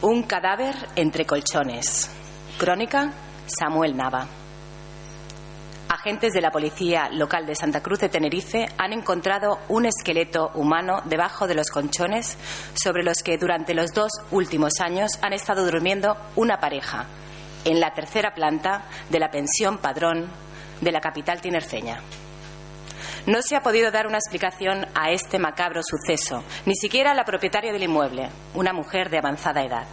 Un cadáver entre colchones. Crónica Samuel Nava. Agentes de la policía local de Santa Cruz de Tenerife han encontrado un esqueleto humano debajo de los colchones sobre los que durante los dos últimos años han estado durmiendo una pareja en la tercera planta de la pensión Padrón de la capital tinerfeña. No se ha podido dar una explicación a este macabro suceso, ni siquiera la propietaria del inmueble, una mujer de avanzada edad.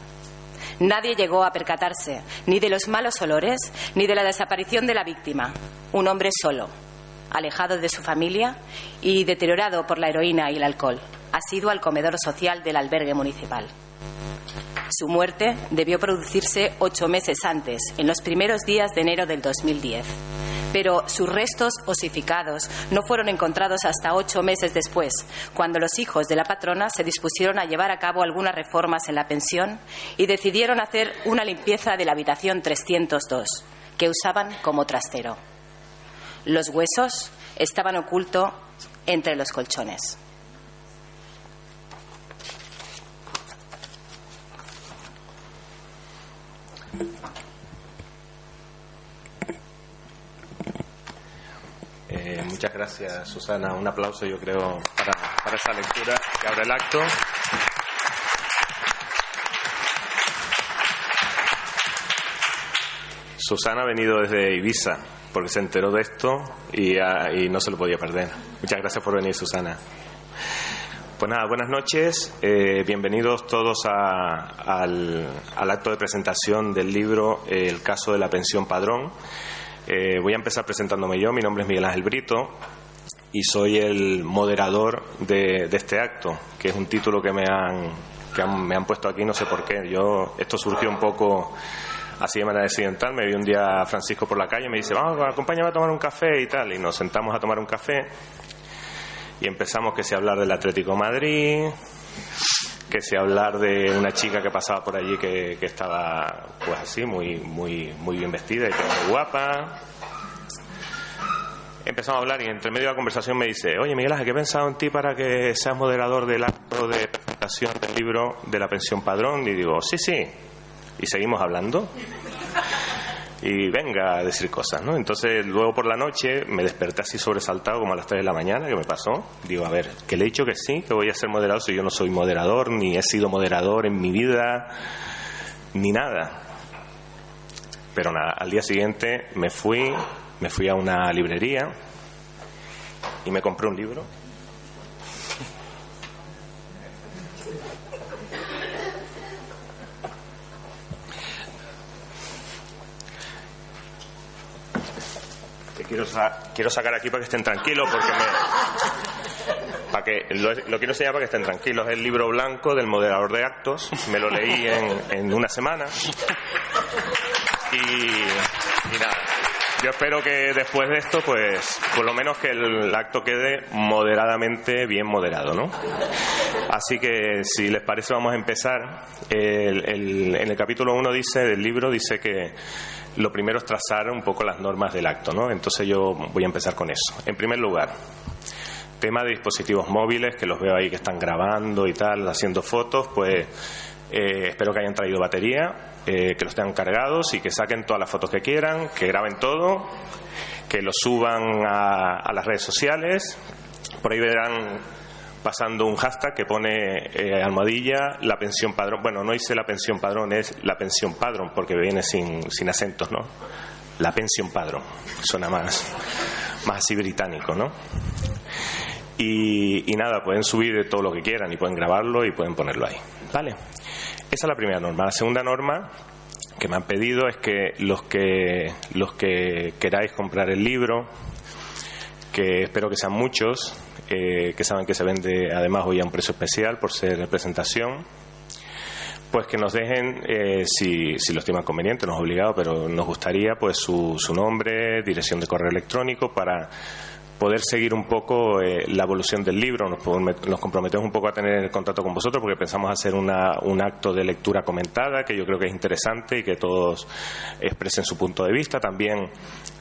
Nadie llegó a percatarse ni de los malos olores ni de la desaparición de la víctima. Un hombre solo, alejado de su familia y deteriorado por la heroína y el alcohol, ha sido al comedor social del albergue municipal. Su muerte debió producirse ocho meses antes, en los primeros días de enero del 2010 pero sus restos osificados no fueron encontrados hasta ocho meses después, cuando los hijos de la patrona se dispusieron a llevar a cabo algunas reformas en la pensión y decidieron hacer una limpieza de la habitación 302, que usaban como trastero. Los huesos estaban ocultos entre los colchones. Eh, muchas gracias, Susana. Un aplauso, yo creo, para, para esa lectura que abre el acto. Susana ha venido desde Ibiza porque se enteró de esto y, ah, y no se lo podía perder. Muchas gracias por venir, Susana. Pues nada, buenas noches. Eh, bienvenidos todos a- al, al acto de presentación del libro El caso de la pensión padrón. Eh, voy a empezar presentándome yo. Mi nombre es Miguel Ángel Brito y soy el moderador de, de este acto, que es un título que me han, que me han puesto aquí, no sé por qué. Yo, esto surgió un poco así de manera accidental. Me vi un día Francisco por la calle y me dice, vamos, acompáñame a tomar un café y tal. Y nos sentamos a tomar un café y empezamos que si hablar del Atlético Madrid, que si hablar de una chica que pasaba por allí que, que estaba pues así muy muy muy bien vestida y que era muy guapa. Empezamos a hablar y entre medio de la conversación me dice oye Miguel Ángel, ¿qué he pensado en ti para que seas moderador del acto de presentación del libro de la pensión padrón y digo sí sí y seguimos hablando y venga a decir cosas, ¿no? Entonces, luego por la noche me desperté así sobresaltado como a las 3 de la mañana, que me pasó. Digo, a ver, que le he dicho que sí, que voy a ser moderador, si yo no soy moderador, ni he sido moderador en mi vida, ni nada. Pero nada, al día siguiente me fui, me fui a una librería y me compré un libro. Quiero, sa- quiero sacar aquí para que estén tranquilos porque me para que lo, quiero enseñar para que estén tranquilos. Es el libro blanco del moderador de actos. Me lo leí en, en una semana. Y, y nada. Yo espero que después de esto pues por lo menos que el acto quede moderadamente bien moderado ¿no? así que si les parece vamos a empezar. El, el- en el capítulo 1 dice del libro dice que lo primero es trazar un poco las normas del acto, ¿no? Entonces yo voy a empezar con eso. En primer lugar, tema de dispositivos móviles, que los veo ahí que están grabando y tal, haciendo fotos, pues eh, espero que hayan traído batería, eh, que los tengan cargados y que saquen todas las fotos que quieran, que graben todo, que lo suban a, a las redes sociales. Por ahí verán pasando un hashtag que pone eh, almohadilla la pensión padrón. Bueno, no dice la pensión padrón, es la pensión padrón, porque viene sin, sin acentos, ¿no? La pensión padrón. Suena más, más así británico, ¿no? Y, y nada, pueden subir todo lo que quieran y pueden grabarlo y pueden ponerlo ahí. ¿Vale? Esa es la primera norma. La segunda norma que me han pedido es que los que, los que queráis comprar el libro, que espero que sean muchos, eh, que saben que se vende además hoy a un precio especial por ser representación pues que nos dejen, eh, si, si lo estiman conveniente, no es obligado, pero nos gustaría pues su, su nombre, dirección de correo electrónico para poder seguir un poco eh, la evolución del libro. Nos, nos, comprometemos un poco a tener contacto con vosotros porque pensamos hacer una, un acto de lectura comentada que yo creo que es interesante y que todos expresen su punto de vista. También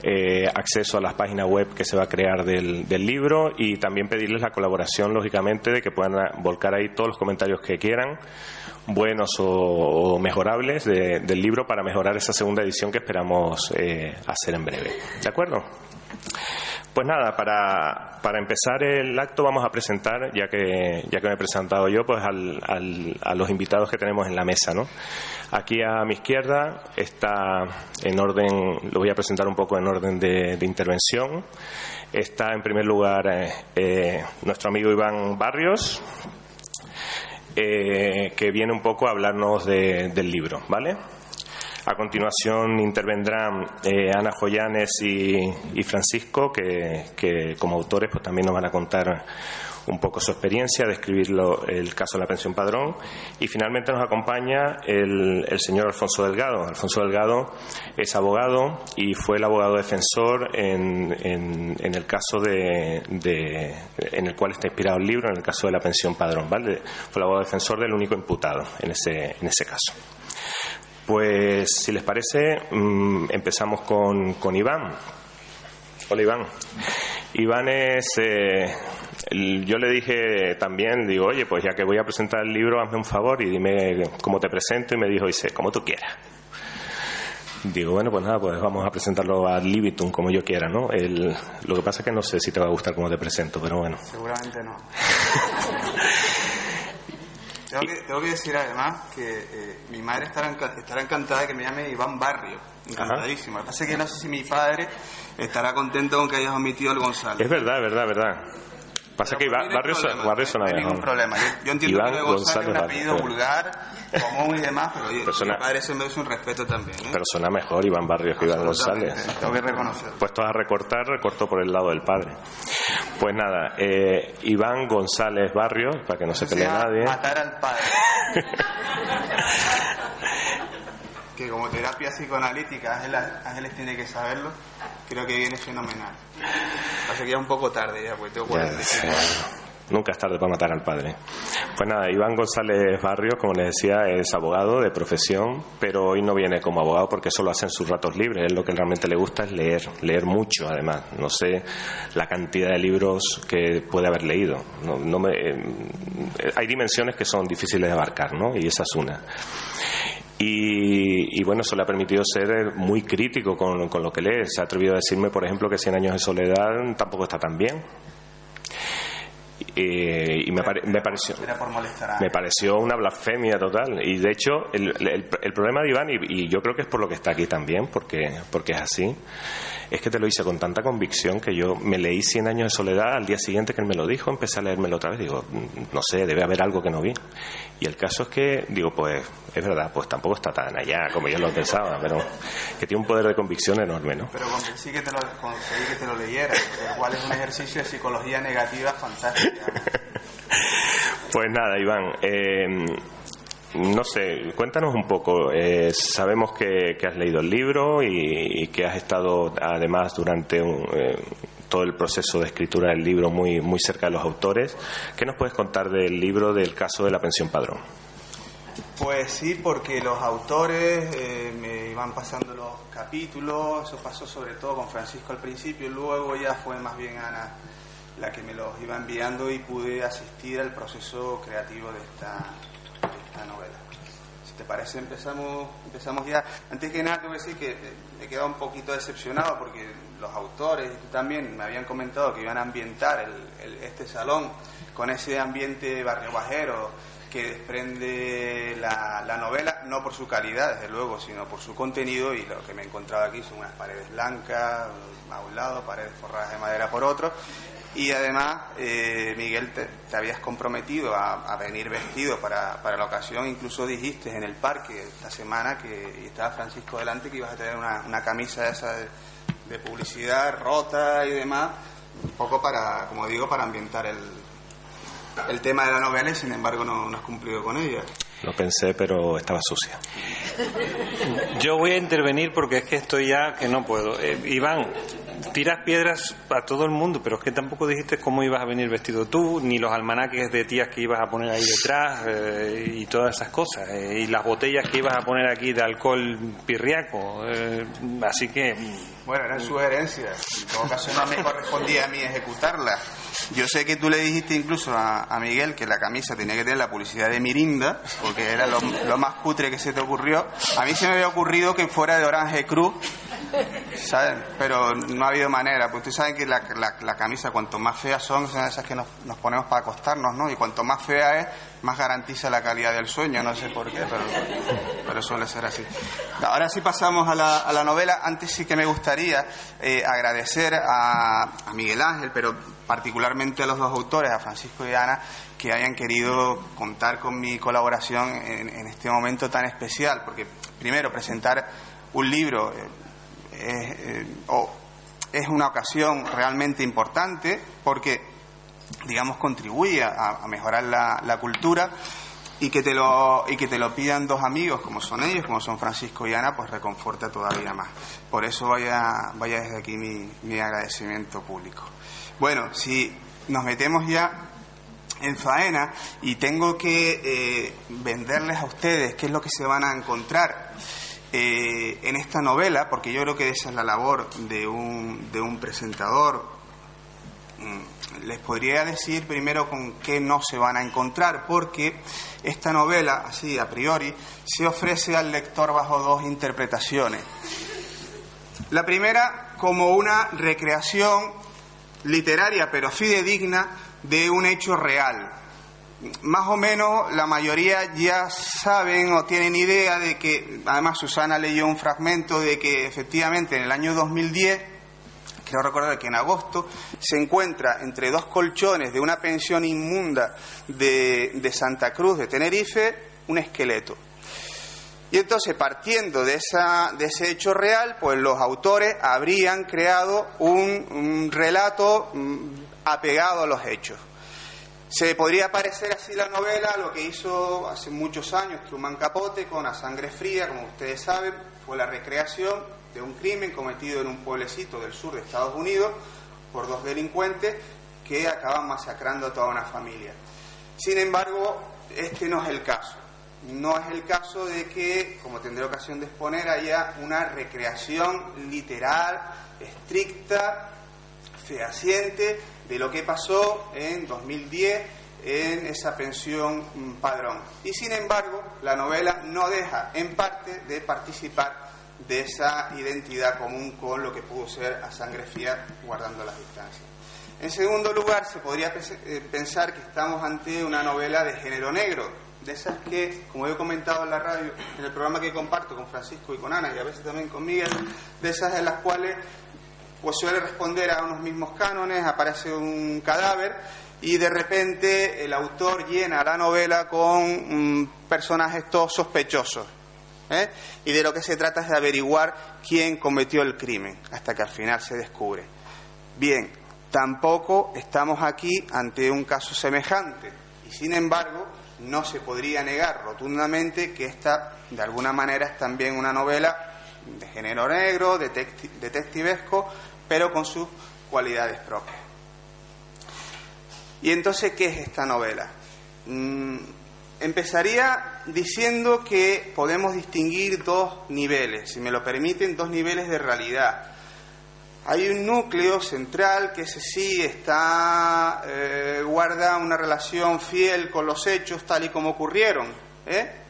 eh, acceso a las páginas web que se va a crear del, libro y también pedirles la colaboración, lógicamente, de que puedan volcar ahí todos los comentarios que quieran buenos o, o mejorables de, del libro para mejorar esa segunda edición que esperamos eh, hacer en breve. ¿De acuerdo? Pues nada, para, para, empezar el acto vamos a presentar, ya que, ya que me he presentado yo, pues al, al, a los invitados que tenemos en la mesa. ¿no? Aquí a mi izquierda está en orden, lo voy a presentar un poco en orden de, intervención. Está en primer lugar eh, eh, nuestro amigo Iván Barrios, eh, que viene un poco a hablarnos de, del libro, ¿vale? A continuación intervendrán eh, Ana Joyanes y, Francisco, que, como autores pues también nos van a contar un poco su experiencia, describirlo el caso de la pensión padrón. Y finalmente nos acompaña el, señor Alfonso Delgado. Alfonso Delgado es abogado y fue el abogado defensor en, el caso de, en el cual está inspirado el libro, en el caso de la pensión padrón. Fue el abogado defensor del único imputado en ese, en ese caso. Pues, si les parece, mmm, empezamos con, con Iván. Hola, Iván. Iván es. Eh, yo le dije también, digo, oye, pues ya que voy a presentar el libro, hazme un favor y dime cómo te presento. Y me dijo, dice, como tú quieras. Digo, bueno, pues nada, pues vamos a presentarlo a libitum como yo quiera, ¿no? El, lo que pasa es que no sé si te va a gustar cómo te presento, pero bueno. Seguramente no. Tengo que, tengo que, decir además que eh, mi madre estará, estará, encantada de que me llame Iván Barrio. Encantadísima. Lo que pasa es que no sé si mi padre estará contento con que hayas omitido el González. Es verdad, es verdad, es verdad. Pasa Pero que Barrio, Barrio suena no hay ningún problema. Yo, yo entiendo Iván que González es un apellido Barrio. vulgar, común y demás, pero oye, Persona- mi padre se merece un respeto también. ¿eh? Pero suena mejor Iván Barrios que Iván González. Tengo que reconocerlo. Puestos a recortar, recorto por el lado del padre. Pues nada, eh, Iván González Barrios, para que no se pelee nadie. Matar al padre. que como terapia psicoanalítica Ángeles, Ángeles tiene que saberlo, creo que viene fenomenal. Pasa que ya un poco tarde ya, porque tengo Ya, 45 sí. años. Nunca es tarde para matar al padre. Pues nada, Iván González Barrios, como les decía, es abogado de profesión, pero hoy no viene como abogado porque eso lo hace en sus ratos libres. Él lo que realmente le gusta es leer, leer mucho además. No sé la cantidad de libros que puede haber leído. No, no me, eh, hay dimensiones que son difíciles de abarcar, ¿no? Y esa es una. Y, y, bueno, eso le ha permitido ser muy crítico con, con, lo que lee. Se ha atrevido a decirme, por ejemplo, que Cien años de soledad tampoco está tan bien. Eh, y me, pare, me, pareció me pareció una blasfemia total. Y de hecho el, el, el problema de Iván y, y, yo creo que es por lo que está aquí también porque, porque es así es que te lo hice con tanta convicción que yo me leí Cien años de soledad al día siguiente que él me lo dijo empecé a leérmelo otra vez digo no sé debe haber algo que no vi y el caso es que digo pues es verdad pues tampoco está tan allá como yo lo pensaba pero que tiene un poder de convicción enorme ¿no? pero conseguí que te lo, conseguí que te lo leyeras lo cual es un ejercicio de psicología negativa fantástico pues nada, Iván. Eh, no sé, cuéntanos un poco. Eh, sabemos que, has leído el libro y, que has estado además durante eh, todo el proceso de escritura del libro muy, muy cerca de los autores. ¿Qué nos puedes contar del libro del caso de la pensión padrón? Pues sí, porque los autores eh, me iban pasando los capítulos, eso pasó sobre todo con Francisco al principio, luego ya fue más bien Ana la que me los iba enviando y pude asistir al proceso creativo de esta, de esta novela. Si te parece, empezamos, empezamos ya. Antes que nada, te decir que me he quedado un poquito decepcionado porque los autores también me habían comentado que iban a ambientar el, el, este salón con ese ambiente barrio bajero que desprende la, la, novela, no por su calidad, desde luego, sino por su contenido y lo que me he encontrado aquí son unas paredes blancas a un lado, paredes forradas de madera por otro, y además, eh, Miguel, te, te, habías comprometido a, a venir vestido para, para, la ocasión. Incluso dijiste en el parque esta semana que y estaba Francisco delante que ibas a tener una, una camisa esa de, de, publicidad rota y demás. un poco para, como digo, para ambientar el, el tema de la novela y sin embargo no, no has cumplido con ella. Lo pensé, pero estaba sucia. Yo voy a intervenir porque es que estoy ya que no puedo. Eh, Iván, tiras piedras a todo el mundo, pero es que tampoco dijiste cómo ibas a venir vestido tú, ni los almanaques de tías que ibas a poner ahí detrás eh, y todas esas cosas, eh, y las botellas que ibas a poner aquí de alcohol pirriaco. eh, así que. Bueno, era sugerencia. En todo caso no me correspondía a mí ejecutarla. Yo sé que tú le dijiste incluso a, a Miguel que la camisa tenía que tener la publicidad de Mirinda, porque era lo, lo más cutre que se te ocurrió. A mí se me había ocurrido que fuera de Orange Cruz, ¿saben? Pero no ha habido manera. Pues ustedes saben que la, la- la camisa, cuanto más feas son, son esas que nos, nos ponemos para acostarnos, ¿no? Y cuanto más fea es, más garantiza la calidad del sueño. No sé por qué, pero, pero suele ser así. Ahora sí pasamos a la, a la novela. Antes sí que me gustaría eh, agradecer a, a Miguel Ángel, pero particularmente a los dos autores, a Francisco y Ana, que hayan querido contar con mi colaboración en, en este momento tan especial. Porque, primero, presentar un libro eh, es, una ocasión realmente importante porque, digamos, contribuye a, mejorar la, la cultura y que, te lo, y que te lo pidan dos amigos como son ellos, como son Francisco y Ana, pues reconforta todavía más. Por eso vaya, vaya desde aquí mi, mi agradecimiento público. Bueno, si nos metemos ya en faena y tengo que eh, venderles a ustedes qué es lo que se van a encontrar eh, en esta novela, porque yo creo que esa es la labor de un, de un presentador. Mm, Les podría decir primero con qué no se van a encontrar, porque esta novela, así a priori, se ofrece al lector bajo dos interpretaciones. La primera como una recreación literaria, pero fidedigna, de un hecho real. Más o menos la mayoría ya saben o tienen idea de que, además Susana leyó un fragmento de que efectivamente en el año 2010, creo recordar que en agosto, se encuentra entre dos colchones de una pensión inmunda de, de Santa Cruz de Tenerife un esqueleto. Y entonces, partiendo de, esa, de ese hecho real, pues los autores habrían creado un, un relato mm, apegado a los hechos. Se podría parecer así la novela lo que hizo hace muchos años Truman Capote con A Sangre Fría, como ustedes saben, fue la recreación de un crimen cometido en un pueblecito del sur de Estados Unidos por dos delincuentes que acaban masacrando a toda una familia. Sin embargo, este no es el caso. No es el caso de que, como tendré ocasión de exponer, haya una recreación literal, estricta, fehaciente de lo que pasó en 2010 en esa pensión mm, padrón. Y sin embargo, la novela no deja en parte de participar de esa identidad común con lo que pudo ser a sangre fría guardando las distancias. En segundo lugar, se podría eh, pensar que estamos ante una novela de género negro, de esas que, como he comentado en la radio, en el programa que comparto con Francisco y con Ana, y a veces también con Miguel, de esas en las cuales pues suele responder a unos mismos cánones, aparece un cadáver y de repente el autor llena la novela con mm, personajes todos sospechosos. ¿eh? Y de lo que se trata es de averiguar quién cometió el crimen, hasta que al final se descubre. Bien, tampoco estamos aquí ante un caso semejante y sin embargo no se podría negar rotundamente que esta de alguna manera es también una novela de género negro, detecti- detectivesco, pero con sus cualidades propias. ¿Y entonces qué es esta novela? Mm, empezaría diciendo que podemos distinguir dos niveles, si me lo permiten, dos niveles de realidad. Hay un núcleo central que ese sí está eh, guarda una relación fiel con los hechos tal y como ocurrieron. ¿eh?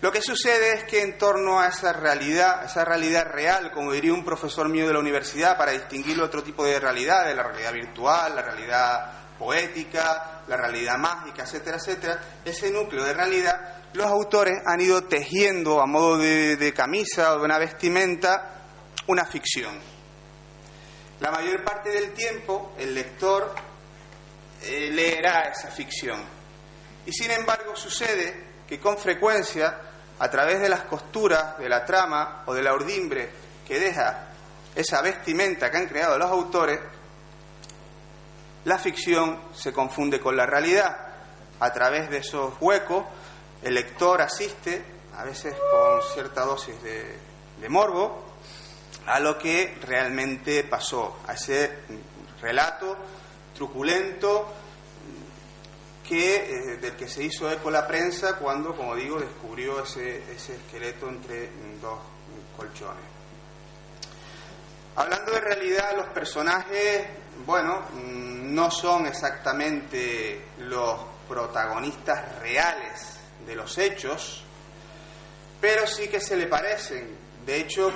Lo que sucede es que en torno a esa realidad, esa realidad real, como diría un profesor mío de la universidad, para distinguir otro tipo de realidades, la realidad virtual, la realidad poética, la realidad mágica, etcétera, etcétera, ese núcleo de realidad, los autores han ido tejiendo a modo de, camisa o de una vestimenta una ficción. La mayor parte del tiempo el lector eh, leerá esa ficción. Y sin embargo sucede que con frecuencia, a través de las costuras de la trama o de la urdimbre que deja esa vestimenta que han creado los autores, la ficción se confunde con la realidad. A través de esos huecos, el lector asiste, a veces con cierta dosis de, morbo, a lo que realmente pasó, a ese relato truculento que, eh, del que se hizo eco la prensa cuando, como digo, descubrió ese, ese esqueleto entre dos colchones. Hablando de realidad, los personajes, bueno, mm, no son exactamente los protagonistas reales de los hechos, pero sí que se le parecen. De hecho,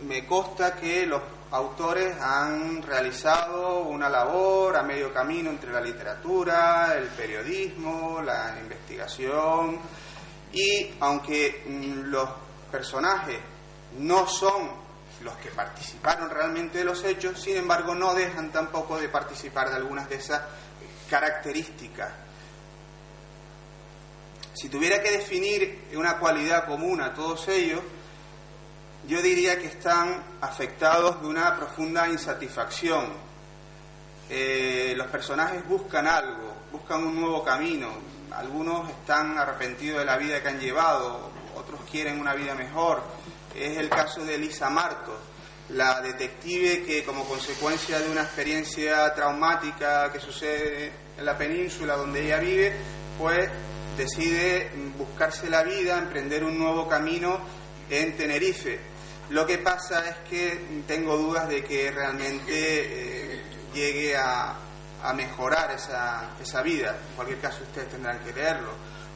me consta que los autores han realizado una labor a medio camino entre la literatura, el periodismo, la investigación, y aunque mm, los personajes no son los que participaron realmente de los hechos, sin embargo no dejan tampoco de participar de algunas de esas características. Si tuviera que definir una cualidad común a todos ellos, yo diría que están afectados de una profunda insatisfacción. Eh, los personajes buscan algo, buscan un nuevo camino. Algunos están arrepentidos de la vida que han llevado, otros quieren una vida mejor es el caso de Elisa Marto, la detective que como consecuencia de una experiencia traumática que sucede en la península donde ella vive, pues decide buscarse la vida, emprender un nuevo camino en Tenerife. Lo que pasa es que tengo dudas de que realmente eh, llegue a, mejorar esa, esa vida. En cualquier caso, ustedes tendrán que leerlo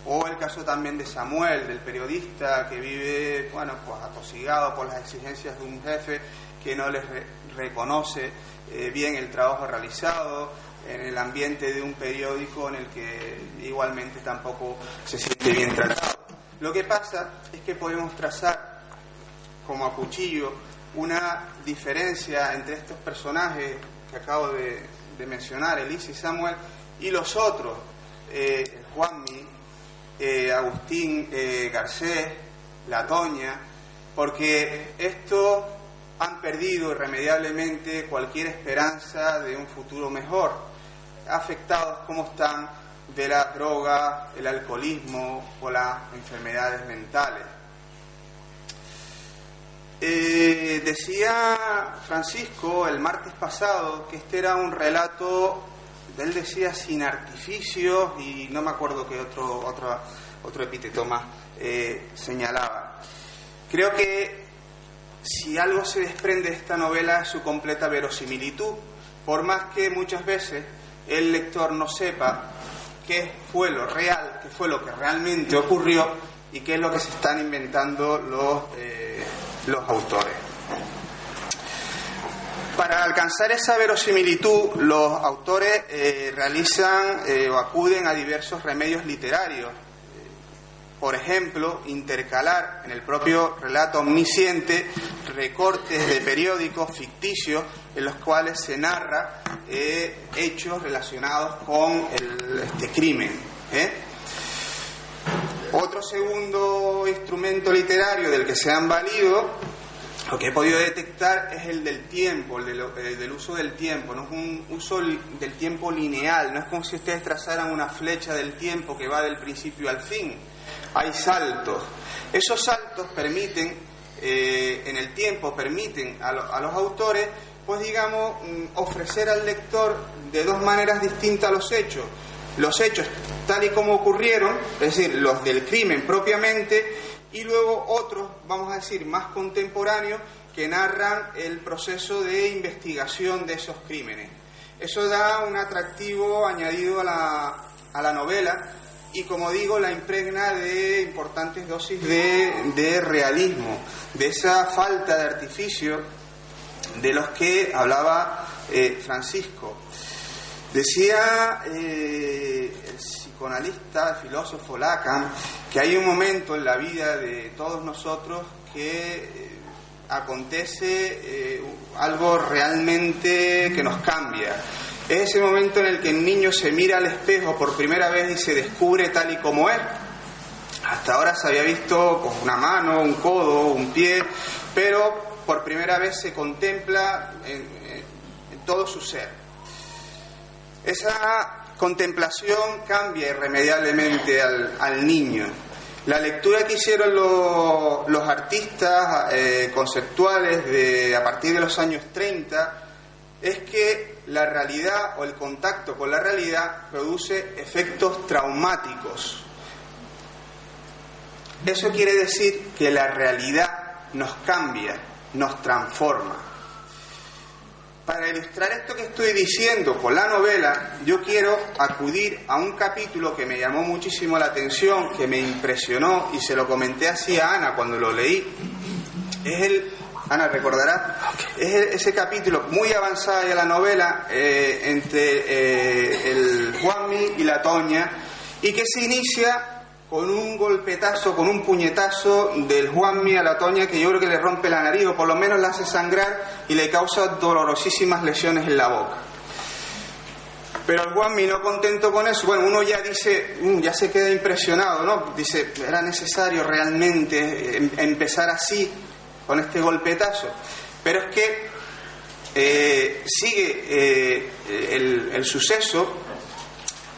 o el caso también de Samuel, del periodista que vive, bueno, pues atosigado por las exigencias de un jefe que no les reconoce eh, bien el trabajo realizado en el ambiente de un periódico en el que igualmente tampoco se siente bien tratado. Lo que pasa es que podemos trazar como a cuchillo una diferencia entre estos personajes que acabo de, mencionar, Elise y Samuel, y los otros, eh, Juanmi, eh, Agustín eh, Garcés, La Toña, porque estos han perdido irremediablemente cualquier esperanza de un futuro mejor, afectados como están de la droga, el alcoholismo o las enfermedades mentales. Eh, decía Francisco el martes pasado que este era un relato él decía sin artificios y no me acuerdo qué otro, otro, otro epíteto más eh, señalaba. Creo que si algo se desprende de esta novela es su completa verosimilitud, por más que muchas veces el lector no sepa qué fue lo real, qué fue lo que realmente ocurrió y qué es lo que se están inventando los, eh, los autores. Para alcanzar esa verosimilitud, los autores eh, realizan eh, o acuden a diversos remedios literarios. Por ejemplo, intercalar en el propio relato omnisciente recortes de periódicos ficticios en los cuales se narra eh, hechos relacionados con este crimen. Otro segundo instrumento literario del que se han valido lo que he podido detectar es el del tiempo, el, del uso del tiempo, no es un uso del tiempo lineal, no es como si ustedes trazaran una flecha del tiempo que va del principio al fin, hay saltos. Esos saltos permiten, eh, en el tiempo, permiten a, a, los autores, pues digamos, mm, ofrecer al lector de dos maneras distintas los hechos. Los hechos tal y como ocurrieron, es decir, los del crimen propiamente, y luego otros, vamos a decir, más contemporáneos, que narran el proceso de investigación de esos crímenes. Eso da un atractivo añadido a la, a la novela y, como digo, la impregna de importantes dosis de, realismo, de esa falta de artificio de los que hablaba eh, Francisco. Decía eh, el psicoanalista, el filósofo Lacan, que hay un momento en la vida de todos nosotros que eh, acontece eh, algo realmente que nos cambia. Es ese momento en el que el niño se mira al espejo por primera vez y se descubre tal y como es. Hasta ahora se había visto con una mano, un codo, un pie, pero por primera vez se contempla en todo su ser. Esa contemplación cambia irremediablemente al, niño. La lectura que hicieron los, artistas eh, conceptuales a partir de los años 30 es que la realidad o el contacto con la realidad produce efectos traumáticos. Eso quiere decir que la realidad nos cambia, nos transforma. Para ilustrar esto que estoy diciendo con la novela, yo quiero acudir a un capítulo que me llamó muchísimo la atención, que me impresionó y se lo comenté así a Ana cuando lo leí. Es el, Ana recordará, es ese capítulo muy avanzado de la novela eh, entre eh, el Juanmi y la Toña y que se inicia con un golpetazo, con un puñetazo del Juanmi a la Toña que yo creo que le rompe la nariz o por lo menos la hace sangrar y le causa dolorosísimas lesiones en la boca. Pero el Juanmi no contento con eso, bueno, uno ya dice, mm, ya se queda impresionado, ¿no? Dice, era necesario realmente em, empezar así, con este golpetazo. Pero es que eh, sigue eh, el, el suceso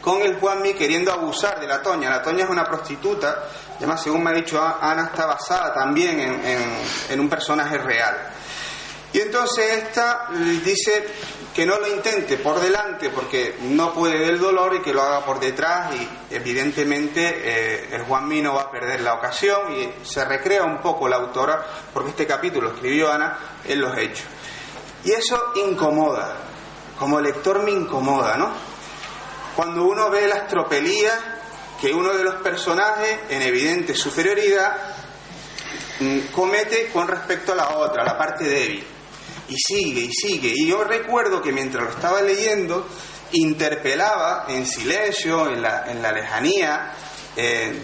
con el Juanmi queriendo abusar de la Toña. La Toña es una prostituta, además, según me ha dicho Ana, está basada también en, un personaje real. Y entonces esta dice que no lo intente por delante porque no puede del dolor y que lo haga por detrás y evidentemente eh, el Juanmi no va a perder la ocasión y se recrea un poco la autora porque este capítulo escribió Ana en los hechos. Y eso incomoda, como lector me incomoda, ¿no? Cuando uno ve las tropelías que uno de los personajes, en evidente superioridad, mm, comete con respecto a la otra, la parte débil. Y sigue y sigue. Y yo recuerdo que mientras lo estaba leyendo, interpelaba en silencio, en la, en la lejanía eh,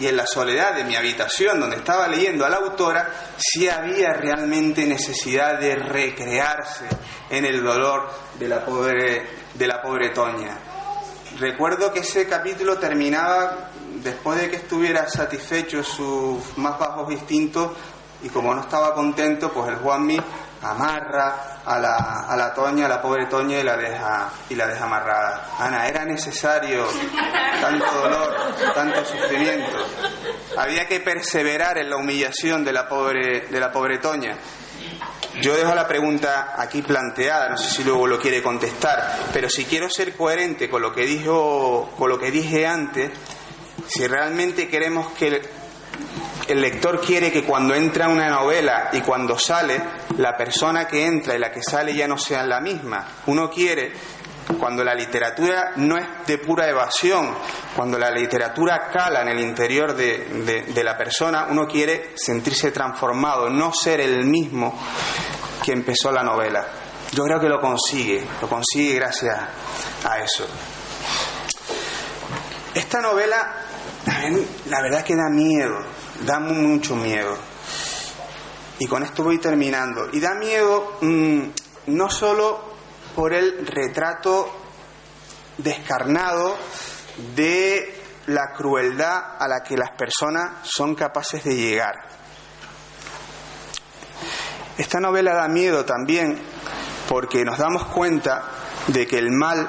y en la soledad de mi habitación donde estaba leyendo a la autora, si había realmente necesidad de recrearse en el dolor de la pobre, de la pobre Toña. Recuerdo que ese capítulo terminaba después de que estuviera satisfecho sus más bajos instintos y como no estaba contento, pues el Juanmi amarra a la, a la Toña, a la pobre Toña y la deja y la deja amarrada. Ana, era necesario tanto dolor, tanto sufrimiento. Había que perseverar en la humillación de la pobre, de la pobre Toña. Yo dejo la pregunta aquí planteada, no sé si luego lo quiere contestar, pero si quiero ser coherente con lo que dijo, con lo que dije antes, si realmente queremos que el, lector quiere que cuando entra una novela y cuando sale, la persona que entra y la que sale ya no sean la misma. Uno quiere cuando la literatura no es de pura evasión, cuando la literatura cala en el interior de, la persona, uno quiere sentirse transformado, no ser el mismo que empezó la novela. Yo creo que lo consigue, lo consigue gracias a eso. Esta novela, la verdad que da miedo, da mucho miedo. Y con esto voy terminando. Y da miedo mm, no solo por el retrato descarnado de la crueldad a la que las personas son capaces de llegar. Esta novela da miedo también porque nos damos cuenta de que el mal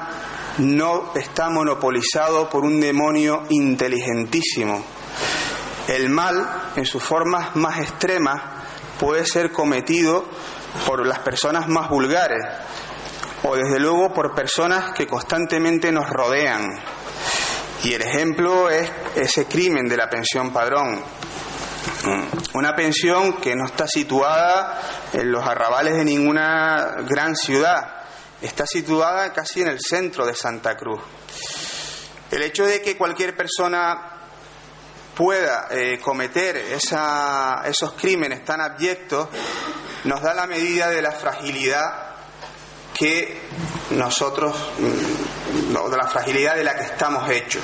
no está monopolizado por un demonio inteligentísimo. El mal, en sus formas más extremas, puede ser cometido por las personas más vulgares, o desde luego por personas que constantemente nos rodean. Y el ejemplo es ese crimen de la pensión padrón. Una pensión que no está situada en los arrabales de ninguna gran ciudad, está situada casi en el centro de Santa Cruz. El hecho de que cualquier persona pueda eh, cometer esos crímenes tan abyectos nos da la medida de la fragilidad que nosotros, mm, de la fragilidad de la que estamos hechos.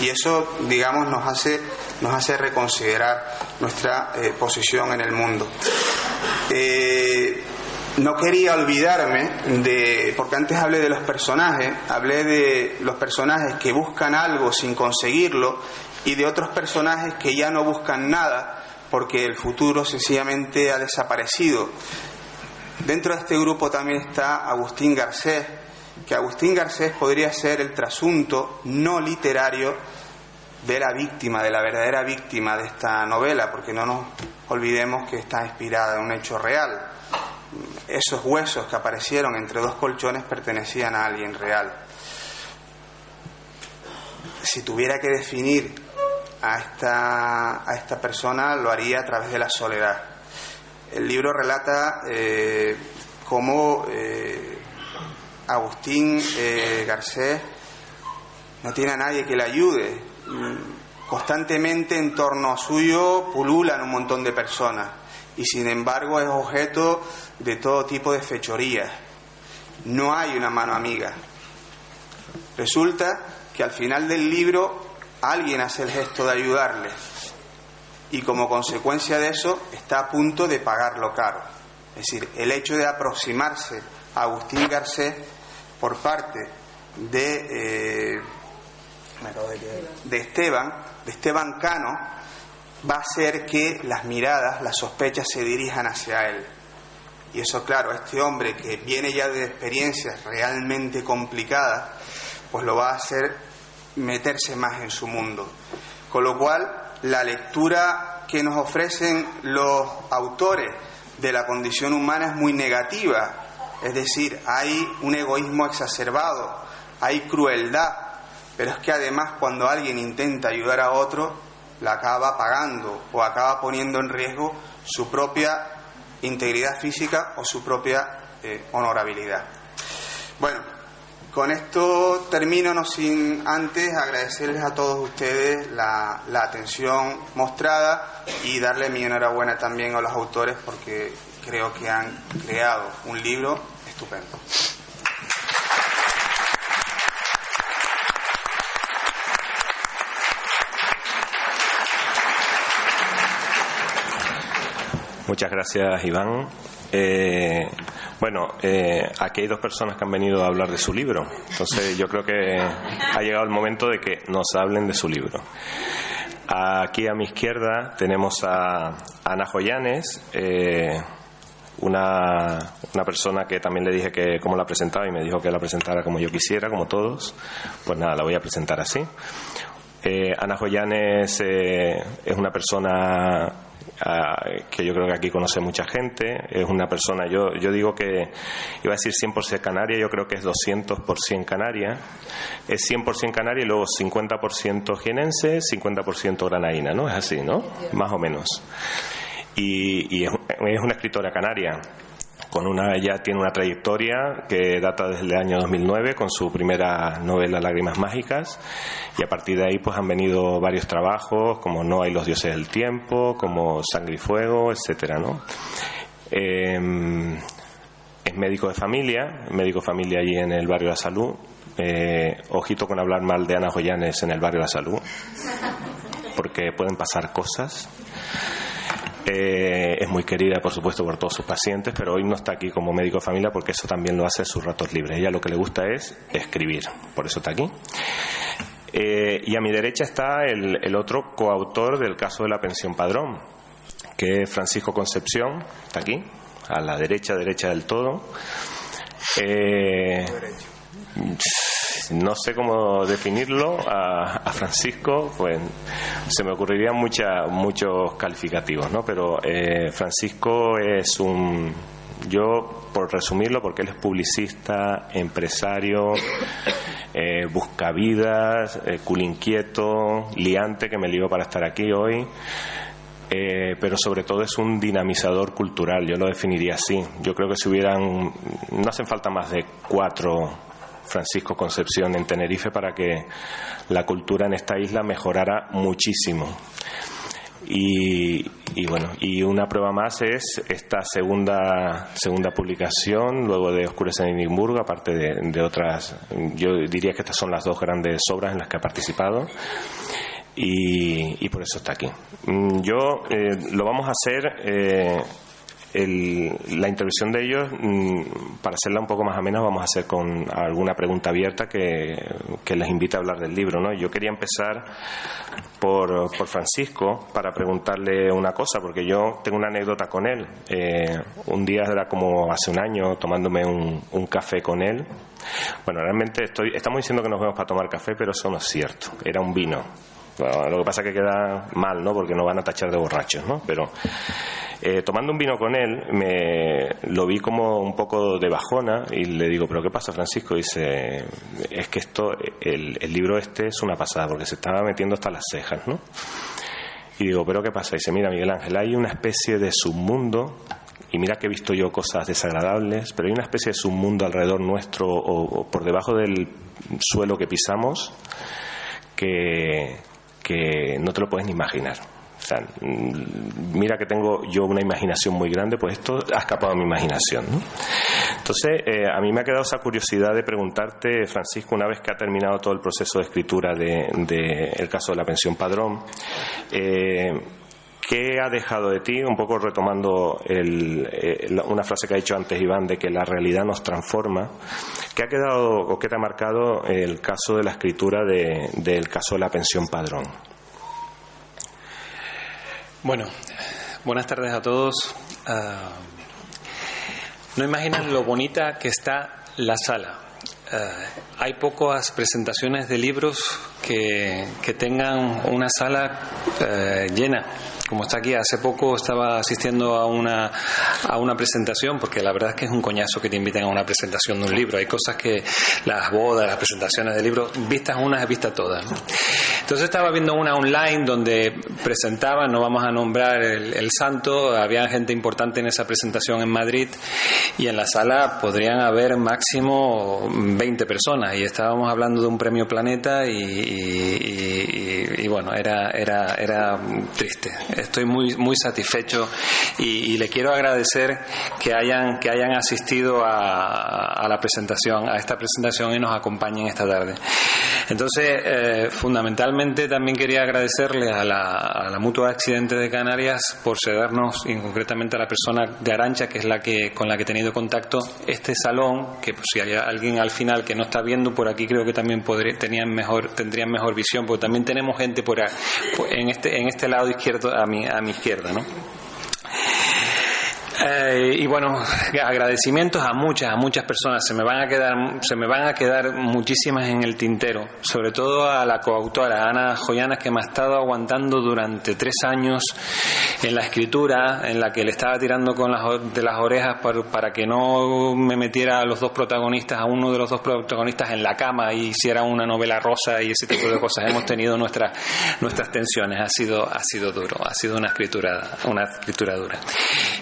Y eso, digamos, nos hace, nos hace reconsiderar nuestra eh, posición en el mundo. Eh, no quería olvidarme de, porque antes hablé de los personajes, hablé de los personajes que buscan algo sin conseguirlo y de otros personajes que ya no buscan nada porque el futuro sencillamente ha desaparecido. Dentro de este grupo también está Agustín Garcés que Agustín Garcés podría ser el trasunto no literario de la víctima, de la verdadera víctima de esta novela, porque no nos olvidemos que está inspirada en un hecho real. Esos huesos que aparecieron entre dos colchones pertenecían a alguien real. Si tuviera que definir a esta, a esta persona, lo haría a través de la soledad. El libro relata eh, cómo eh, Agustín eh, Garcés no tiene a nadie que le ayude. Constantemente en torno a suyo pululan un montón de personas y sin embargo es objeto de todo tipo de fechorías. No hay una mano amiga. Resulta que al final del libro alguien hace el gesto de ayudarle y como consecuencia de eso está a punto de pagarlo caro. Es decir, el hecho de aproximarse a Agustín Garcés por parte de, eh, de Esteban, de Esteban Cano, va a hacer que las miradas, las sospechas se dirijan hacia él. Y eso, claro, este hombre que viene ya de experiencias realmente complicadas, pues lo va a hacer meterse más en su mundo. Con lo cual, la lectura que nos ofrecen los autores de la condición humana es muy negativa. Es decir, hay un egoísmo exacerbado, hay crueldad, pero es que además cuando alguien intenta ayudar a otro, la acaba pagando o acaba poniendo en riesgo su propia integridad física o su propia eh, honorabilidad. Bueno, con esto termino, no sin antes agradecerles a todos ustedes la, la atención mostrada y darle mi enhorabuena también a los autores porque creo que han creado un libro estupendo. Muchas gracias, Iván. Eh, bueno, eh, aquí hay dos personas que han venido a hablar de su libro, entonces yo creo que ha llegado el momento de que nos hablen de su libro. Aquí a mi izquierda tenemos a Ana Joyanes, eh, una, una, persona que también le dije que cómo la presentaba y me dijo que la presentara como yo quisiera, como todos. Pues nada, la voy a presentar así. Eh, Ana Joyanes eh, es una persona que yo creo que aquí conoce mucha gente. Es una persona, yo, yo digo que iba a decir 100% canaria, yo creo que es 200% canaria. Es 100% canaria y luego 50% jienense, 50% granaína, ¿no? Es así, ¿no? Más o menos. Y, y es, es una escritora canaria con una ya tiene una trayectoria que data desde el año 2009 con su primera novela Lágrimas mágicas y a partir de ahí pues han venido varios trabajos como No hay los dioses del tiempo, como Sangre y fuego, etcétera, ¿no? Eh, es médico de familia, médico de familia allí en el barrio de la Salud. Eh, ojito con hablar mal de Ana Joyanes en el barrio de la Salud, porque pueden pasar cosas. Eh, es muy querida, por supuesto, por todos sus pacientes, pero hoy no está aquí como médico de familia porque eso también lo hace en sus ratos libres. Ella lo que le gusta es escribir, por eso está aquí. Eh, y a mi derecha está el, el, otro coautor del caso de la pensión padrón, que es Francisco Concepción, está aquí, a la derecha, derecha del todo. Eh, no sé cómo definirlo a, a, Francisco, pues se me ocurrirían mucha, muchos calificativos, ¿no? Pero eh, Francisco es un, yo por resumirlo, porque él es publicista, empresario, eh, buscavidas, eh, culinquieto, liante, que me lió para estar aquí hoy. Eh, pero sobre todo es un dinamizador cultural, yo lo definiría así. Yo creo que si hubieran, no hacen falta más de cuatro Francisco Concepción en Tenerife para que la cultura en esta isla mejorara muchísimo. Y, bueno, y una prueba más es esta segunda segunda publicación, luego de Oscurecer en Edimburgo, aparte de, otras, yo diría que estas son las dos grandes obras en las que ha participado. Y, por eso está aquí. Yo eh, lo vamos a hacer eh, la intervención de ellos, mm, para hacerla un poco más amena, vamos a hacer con alguna pregunta abierta que, les invite a hablar del libro. ¿no? Yo quería empezar por, por, Francisco para preguntarle una cosa, porque yo tengo una anécdota con él. Eh, un día era como hace un año tomándome un, un café con él. Bueno, realmente estoy, estamos diciendo que nos vemos para tomar café, pero eso no es cierto. Era un vino. Lo que pasa es que queda mal, ¿no? Porque nos van a tachar de borrachos, ¿no? Pero eh, tomando un vino con él, me lo vi como un poco de bajona y le digo, ¿pero qué pasa, Francisco? dice, es que esto, el, libro este es una pasada porque se estaba metiendo hasta las cejas, ¿no? Y digo, ¿pero qué pasa? dice, mira, Miguel Ángel, hay una especie de submundo y mira que he visto yo cosas desagradables, pero hay una especie de submundo alrededor nuestro o, por debajo del suelo que pisamos que, que no te lo puedes ni imaginar. O sea, mira que tengo yo una imaginación muy grande, pues esto ha escapado de mi imaginación. Entonces, eh, a mí me ha quedado esa curiosidad de preguntarte, Francisco, una vez que ha terminado todo el proceso de escritura del de, caso de la pensión padrón, eh, ¿Qué ha dejado de ti? Un poco retomando eh, una frase que ha dicho antes Iván de que la realidad nos transforma. ¿Qué ha quedado o qué te ha marcado el caso de la escritura del caso de la pensión padrón? Bueno, buenas tardes a todos. Ah, no imaginan lo bonita que está la sala. Ah, hay pocas presentaciones de libros que, tengan una sala eh, llena como está aquí, hace poco estaba asistiendo a una, a una presentación, porque la verdad es que es un coñazo que te inviten a una presentación de un libro. Hay cosas que las bodas, las presentaciones de libros, vistas unas, vistas todas. Entonces estaba viendo una online donde presentaban, no vamos a nombrar el, santo, había gente importante en esa presentación en Madrid y en la sala podrían haber máximo 20 personas y estábamos hablando de un premio Planeta y, y bueno, era, era, era triste estoy muy, muy satisfecho y, le quiero agradecer que hayan, que hayan asistido a, la presentación, a esta presentación y nos acompañen esta tarde. Entonces, eh, fundamentalmente también quería agradecerle a la, a la Mutua Accidente de Canarias por cedernos, y concretamente a la persona de Arancha, que es la que con la que he tenido contacto, este salón, que pues, si hay alguien al final que no está viendo por aquí, creo que también tenían mejor, tendrían mejor visión, porque también tenemos gente por, en, este, en este lado izquierdo mi, a mi izquierda, ¿no? Eh, y bueno, agradecimientos a muchas, a muchas personas. Se me van a quedar, se me van a quedar muchísimas en el tintero. Sobre todo a la coautora Ana Joyanas que me ha estado aguantando durante tres años en la escritura, en la que le estaba tirando con las de las orejas para, para que no me metiera a los dos protagonistas, a uno de los dos protagonistas en la cama y hiciera una novela rosa y ese tipo de cosas. Hemos tenido nuestras nuestras tensiones. Ha sido ha sido duro, ha sido una escritura una escritura dura.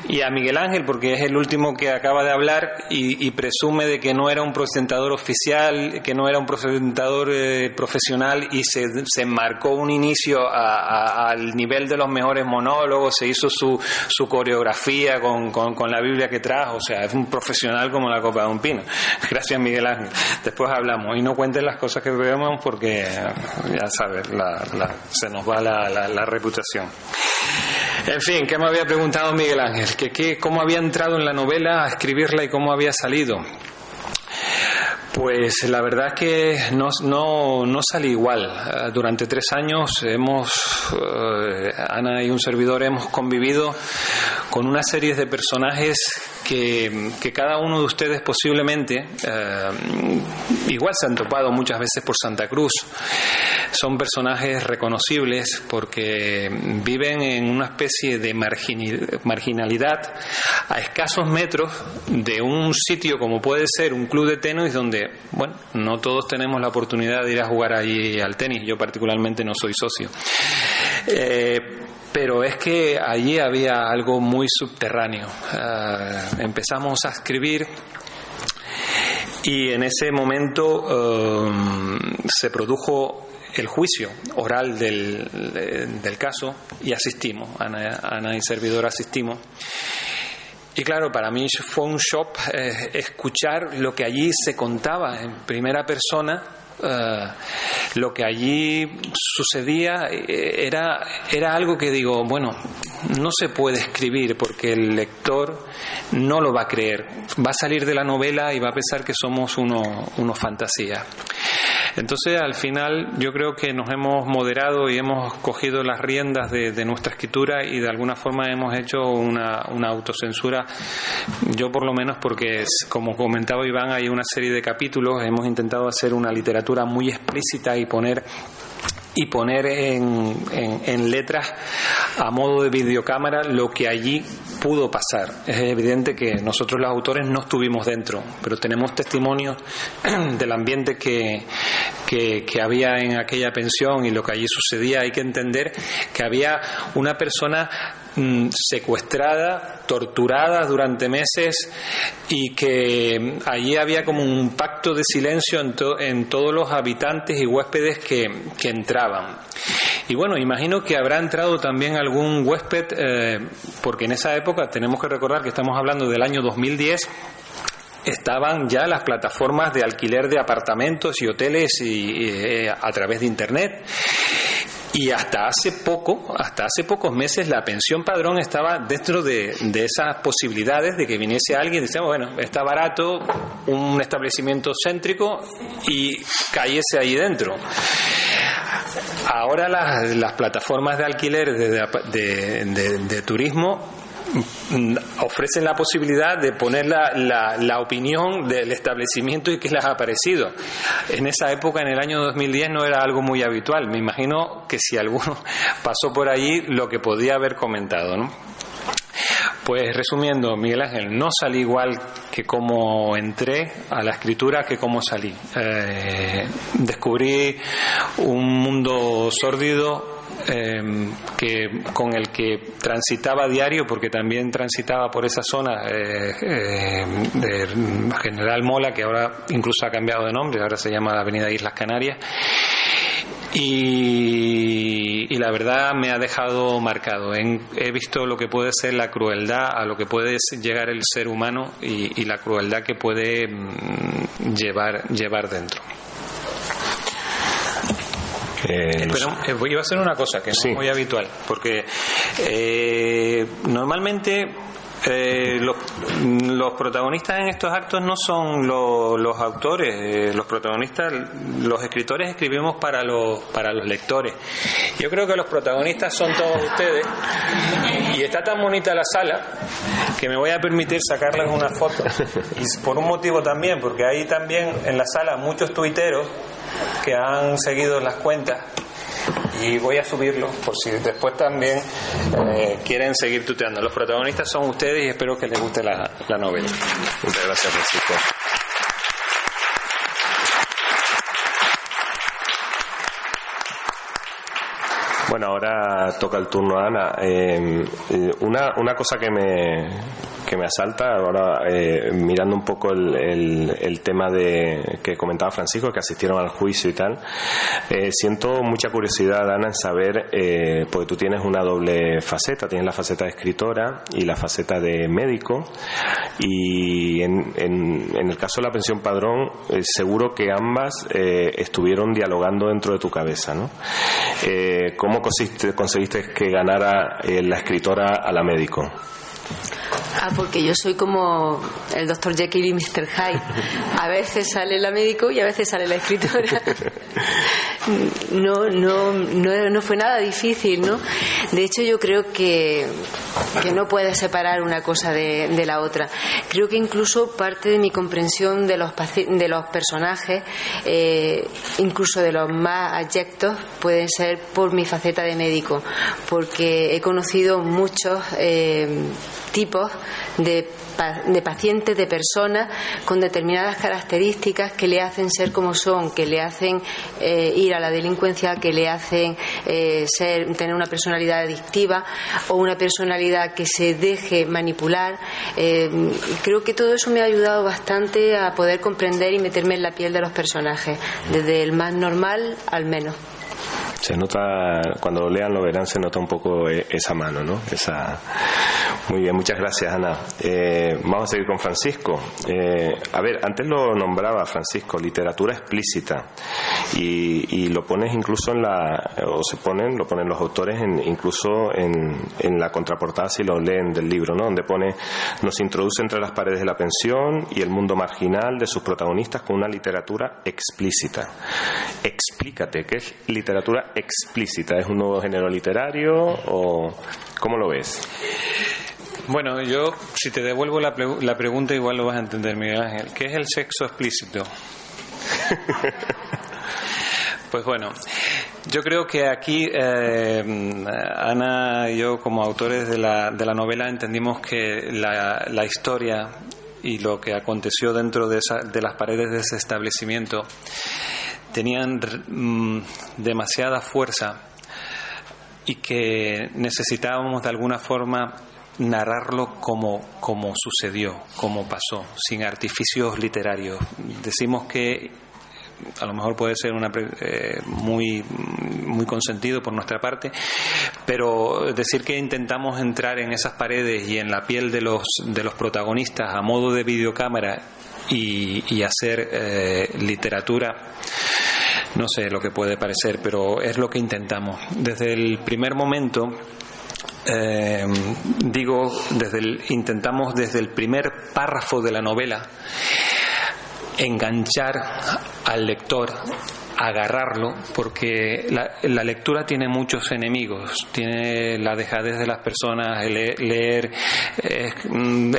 Y a Miguel Ángel, porque es el último que acaba de hablar y, presume de que no era un presentador oficial, que no era un presentador eh, profesional y se, se marcó un inicio al nivel de los mejores monólogos, se hizo su, su coreografía con, la Biblia que trajo, o sea, es un profesional como la copa de un pino. Gracias Miguel Ángel. Después hablamos y no cuentes las cosas que vemos porque ya sabes, se nos va la, la reputación. En fin, ¿qué me había preguntado Miguel Ángel? ¿Que, ¿Cómo había entrado en la novela a escribirla y cómo había salido? Pues la verdad que no, no, no salí igual. Eh, durante tres años hemos, eh, Ana y un servidor hemos convivido con una serie de personajes que, que cada uno de ustedes posiblemente eh, igual se han topado muchas veces por Santa Cruz. Son personajes reconocibles porque viven en una especie de marginalidad a escasos metros de un sitio como puede ser un club de tenis donde, bueno, no todos tenemos la oportunidad de ir a jugar allí al tenis. Yo particularmente no soy socio. Eh, pero es que allí había algo muy subterráneo. Eh, empezamos a escribir y en ese momento eh, se produjo el juicio oral del, del caso y asistimos, Ana, Ana, y servidor asistimos. Y claro, para mí fue un shock eh, escuchar lo que allí se contaba en primera persona eh, lo que allí sucedía eh, era, era algo que digo, bueno, no se puede escribir porque el lector no lo va a creer. Va a salir de la novela y va a pensar que somos unos uno fantasía. Entonces, al final, yo creo que nos hemos moderado y hemos cogido las riendas de, nuestra escritura y de alguna forma hemos hecho una, una, autocensura. Yo, por lo menos, porque, como comentaba Iván, hay una serie de capítulos, hemos intentado hacer una literatura muy explícita y poner y poner en, letras a modo de videocámara lo que allí pudo pasar. Es evidente que nosotros los autores no estuvimos dentro, pero tenemos testimonios del ambiente que, que, que, había en aquella pensión y lo que allí sucedía. Hay que entender que había una persona Mm, secuestrada, torturada durante meses y que allí había como un pacto de silencio en, en todos los habitantes y huéspedes que, que, entraban. Y bueno, imagino que habrá entrado también algún huésped, eh, porque en esa época tenemos que recordar que estamos hablando del año 2010 estaban ya las plataformas de alquiler de apartamentos y hoteles y, eh, a través de internet y hasta hace poco, hasta hace pocos meses, la pensión padrón estaba dentro de, esas posibilidades de que viniese alguien y decíamos, bueno, está barato, un establecimiento céntrico y cayese ahí dentro. Ahora las, las plataformas de alquiler de turismo Mm, ofrecen la posibilidad de poner la, la, opinión del establecimiento y qué les ha parecido. En esa época, en el año 2010, no era algo muy habitual. Me imagino que si alguno pasó por allí, lo que podía haber comentado, ¿no? Pues resumiendo, Miguel Ángel, no salí igual que como entré a la escritura que como salí. Eh, descubrí un mundo sórdido, Em, que, con el que transitaba a diario, porque también transitaba por esa zona eh, em, de General Mola, que ahora incluso ha cambiado de nombre, ahora se llama Avenida Islas Canarias. Y, la verdad me ha dejado marcado. he visto lo que puede ser la crueldad, a lo que puede llegar el ser humano y, y la crueldad que puede mm, llevar, llevar dentro. Eh, Pero eh, iba a hacer una cosa que no es muy habitual, porque eh, normalmente eh, los, los, protagonistas en estos actos no son los autores, eh, los protagonistas, los escritores escribimos para los, para los lectores. Yo creo que los protagonistas son todos ustedes y está tan bonita la sala que me voy a permitir sacarles una foto. Y por un motivo también, porque hay también en la sala muchos tuiteros que han seguido las cuentas y voy a subirlo por si después también eh, quieren seguir tuteando. Los protagonistas son ustedes y espero que les guste la, la novela. Muchas gracias, Francisco. Bueno, ahora toca el turno a Ana. Eh, eh, una, una cosa que me, que me asalta ahora eh, mirando un poco el, el, tema de que comentaba Francisco que asistieron al juicio y tal eh, siento mucha curiosidad Ana en saber eh, porque tú tienes una doble faceta tienes la faceta de escritora y la faceta de médico y en, en, el caso de la pensión padrón seguro que ambas estuvieron dialogando dentro de tu cabeza ¿no? ¿cómo conseguiste que ganara la escritora a la médico? Ah, porque yo soy como el doctor Jekyll y Mr. Hyde. A veces sale la médico y a veces sale la escritora. No, no, no, no fue nada difícil, ¿no? De hecho, yo creo que, que no puedes separar una cosa de, de, la otra. Creo que incluso parte de mi comprensión de los, de los personajes, eh, incluso de los más adyectos, pueden ser por mi faceta de médico, porque he conocido muchos eh, tipos de, de, pacientes, de personas con determinadas características que le hacen ser como son, que le hacen eh, ir a la delincuencia, que le hacen eh, ser, tener una personalidad adictiva o una personalidad que se deje manipular. Eh, creo que todo eso me ha ayudado bastante a poder comprender y meterme en la piel de los personajes, desde el más normal al menos se nota cuando lo lean lo verán se nota un poco esa mano no esa Muy bien, muchas gracias, Ana. Eh, vamos a seguir con Francisco. Eh, a ver, antes lo nombraba Francisco, literatura explícita. Y, lo pones incluso en la. o se ponen, lo ponen los autores en, incluso en, en la contraportada si lo leen del libro, ¿no? Donde pone. Nos introduce entre las paredes de la pensión y el mundo marginal de sus protagonistas con una literatura explícita. Explícate, ¿qué es literatura explícita? ¿Es un nuevo género literario o cómo lo ves? Bueno, yo, si te devuelvo la, la pregunta, igual lo vas a entender, Miguel Ángel. ¿Qué es el sexo explícito? pues bueno, yo creo que aquí eh, Ana y yo, como autores de la, de la novela, entendimos que la, la historia y lo que aconteció dentro de, esa, de las paredes de ese establecimiento tenían mm, demasiada fuerza y que necesitábamos de alguna forma narrarlo como, como sucedió, como pasó, sin artificios literarios. Decimos que a lo mejor puede ser una, eh, muy, muy consentido por nuestra parte, pero decir que intentamos entrar en esas paredes y en la piel de los, de los protagonistas a modo de videocámara y, hacer eh, literatura no sé lo que puede parecer, pero es lo que intentamos. Desde el primer momento eh, digo, desde intentamos desde el primer párrafo de la novela enganchar al lector agarrarlo porque la, lectura tiene muchos enemigos, tiene la dejadez de las personas, leer, es,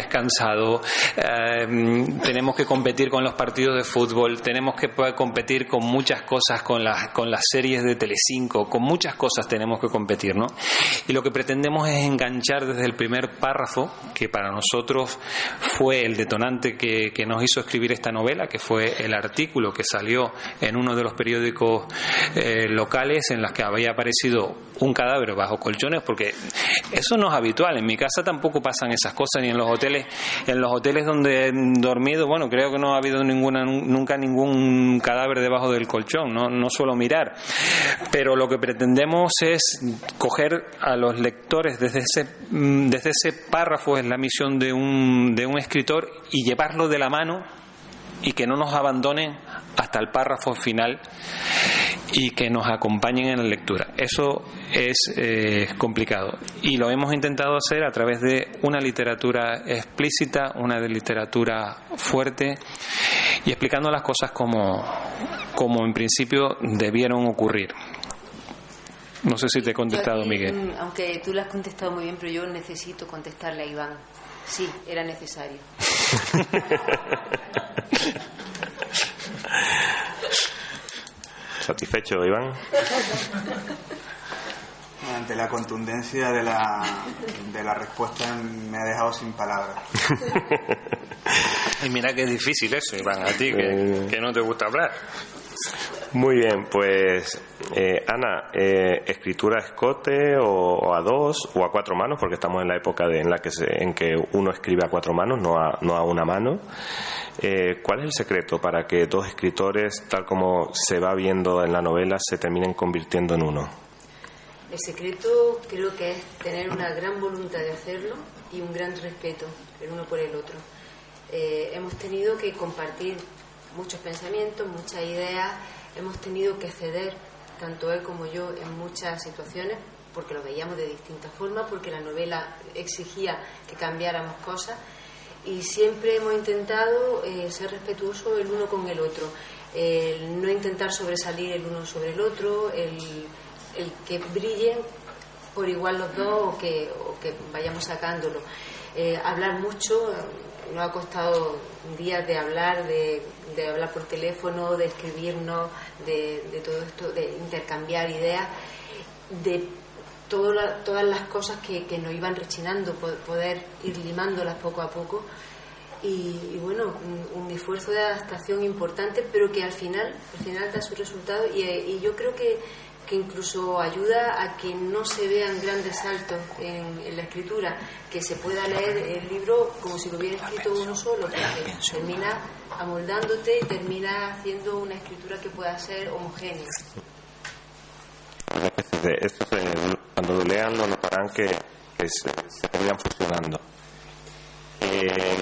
cansado, em, tenemos que competir con los partidos de fútbol, tenemos que competir con muchas cosas, con las, con las series de Telecinco, con muchas cosas tenemos que competir, ¿no? Y lo que pretendemos es enganchar desde el primer párrafo, que para nosotros fue el detonante que, que nos hizo escribir esta novela, que fue el artículo que salió en uno de los periódicos periódicos eh, locales en las que había aparecido un cadáver bajo colchones, porque eso no es habitual. En mi casa tampoco pasan esas cosas, ni en los hoteles, en los hoteles donde he dormido, bueno, creo que no ha habido ninguna, nunca ningún cadáver debajo del colchón, no, no suelo mirar. Pero lo que pretendemos es coger a los lectores desde ese, mm, desde ese párrafo, es la misión de un, de un escritor, y llevarlo de la mano y que no nos abandonen hasta el párrafo final y que nos acompañen en la lectura. Eso es eh, complicado y lo hemos intentado hacer a través de una literatura explícita, una de literatura fuerte y explicando las cosas como, como en principio debieron ocurrir. No sé si te he contestado, Miguel. Aunque tú lo has contestado muy bien, pero yo necesito contestarle a Iván. Sí, era necesario. ¿Satisfecho, Iván? Ante la contundencia de la, de la respuesta me ha dejado sin palabras. y mira que es difícil eso, Iván, a ti, que, eh. que no te gusta hablar. Muy bien, pues eh, Ana, eh, escritura a escote o, a dos o a cuatro manos, porque estamos en la época de, en la que en que uno escribe a cuatro manos, no a, no a una mano. Eh, ¿Cuál es el secreto para que dos escritores, tal como se va viendo en la novela, se terminen convirtiendo en uno? El secreto creo que es tener una gran voluntad de hacerlo y un gran respeto el uno por el otro. hemos tenido que compartir muchos pensamientos, muchas ideas, hemos tenido que ceder, tanto él como yo, en muchas situaciones, porque lo veíamos de distintas formas, porque la novela exigía que cambiáramos cosas. Y siempre hemos intentado eh, ser respetuosos el uno con el otro, no intentar sobresalir el uno sobre el otro, el, que brillen por igual los dos o que, que vayamos sacándolo. Eh, hablar mucho, nos ha costado días de hablar, de, hablar por teléfono, de escribirnos, de, todo esto, de intercambiar ideas, de todas las cosas que, nos iban rechinando, poder ir limándolas poco a poco. Y, bueno, un, esfuerzo de adaptación importante, pero que al final, al final da su resultado y yo creo que que incluso ayuda a que no se vean grandes saltos en, la escritura, que se pueda leer el libro como si lo hubiera escrito uno solo, porque termina amoldándote y termina haciendo una escritura que pueda ser homogénea. cuando lo lean lo notarán que se terminan fusionando. Eh,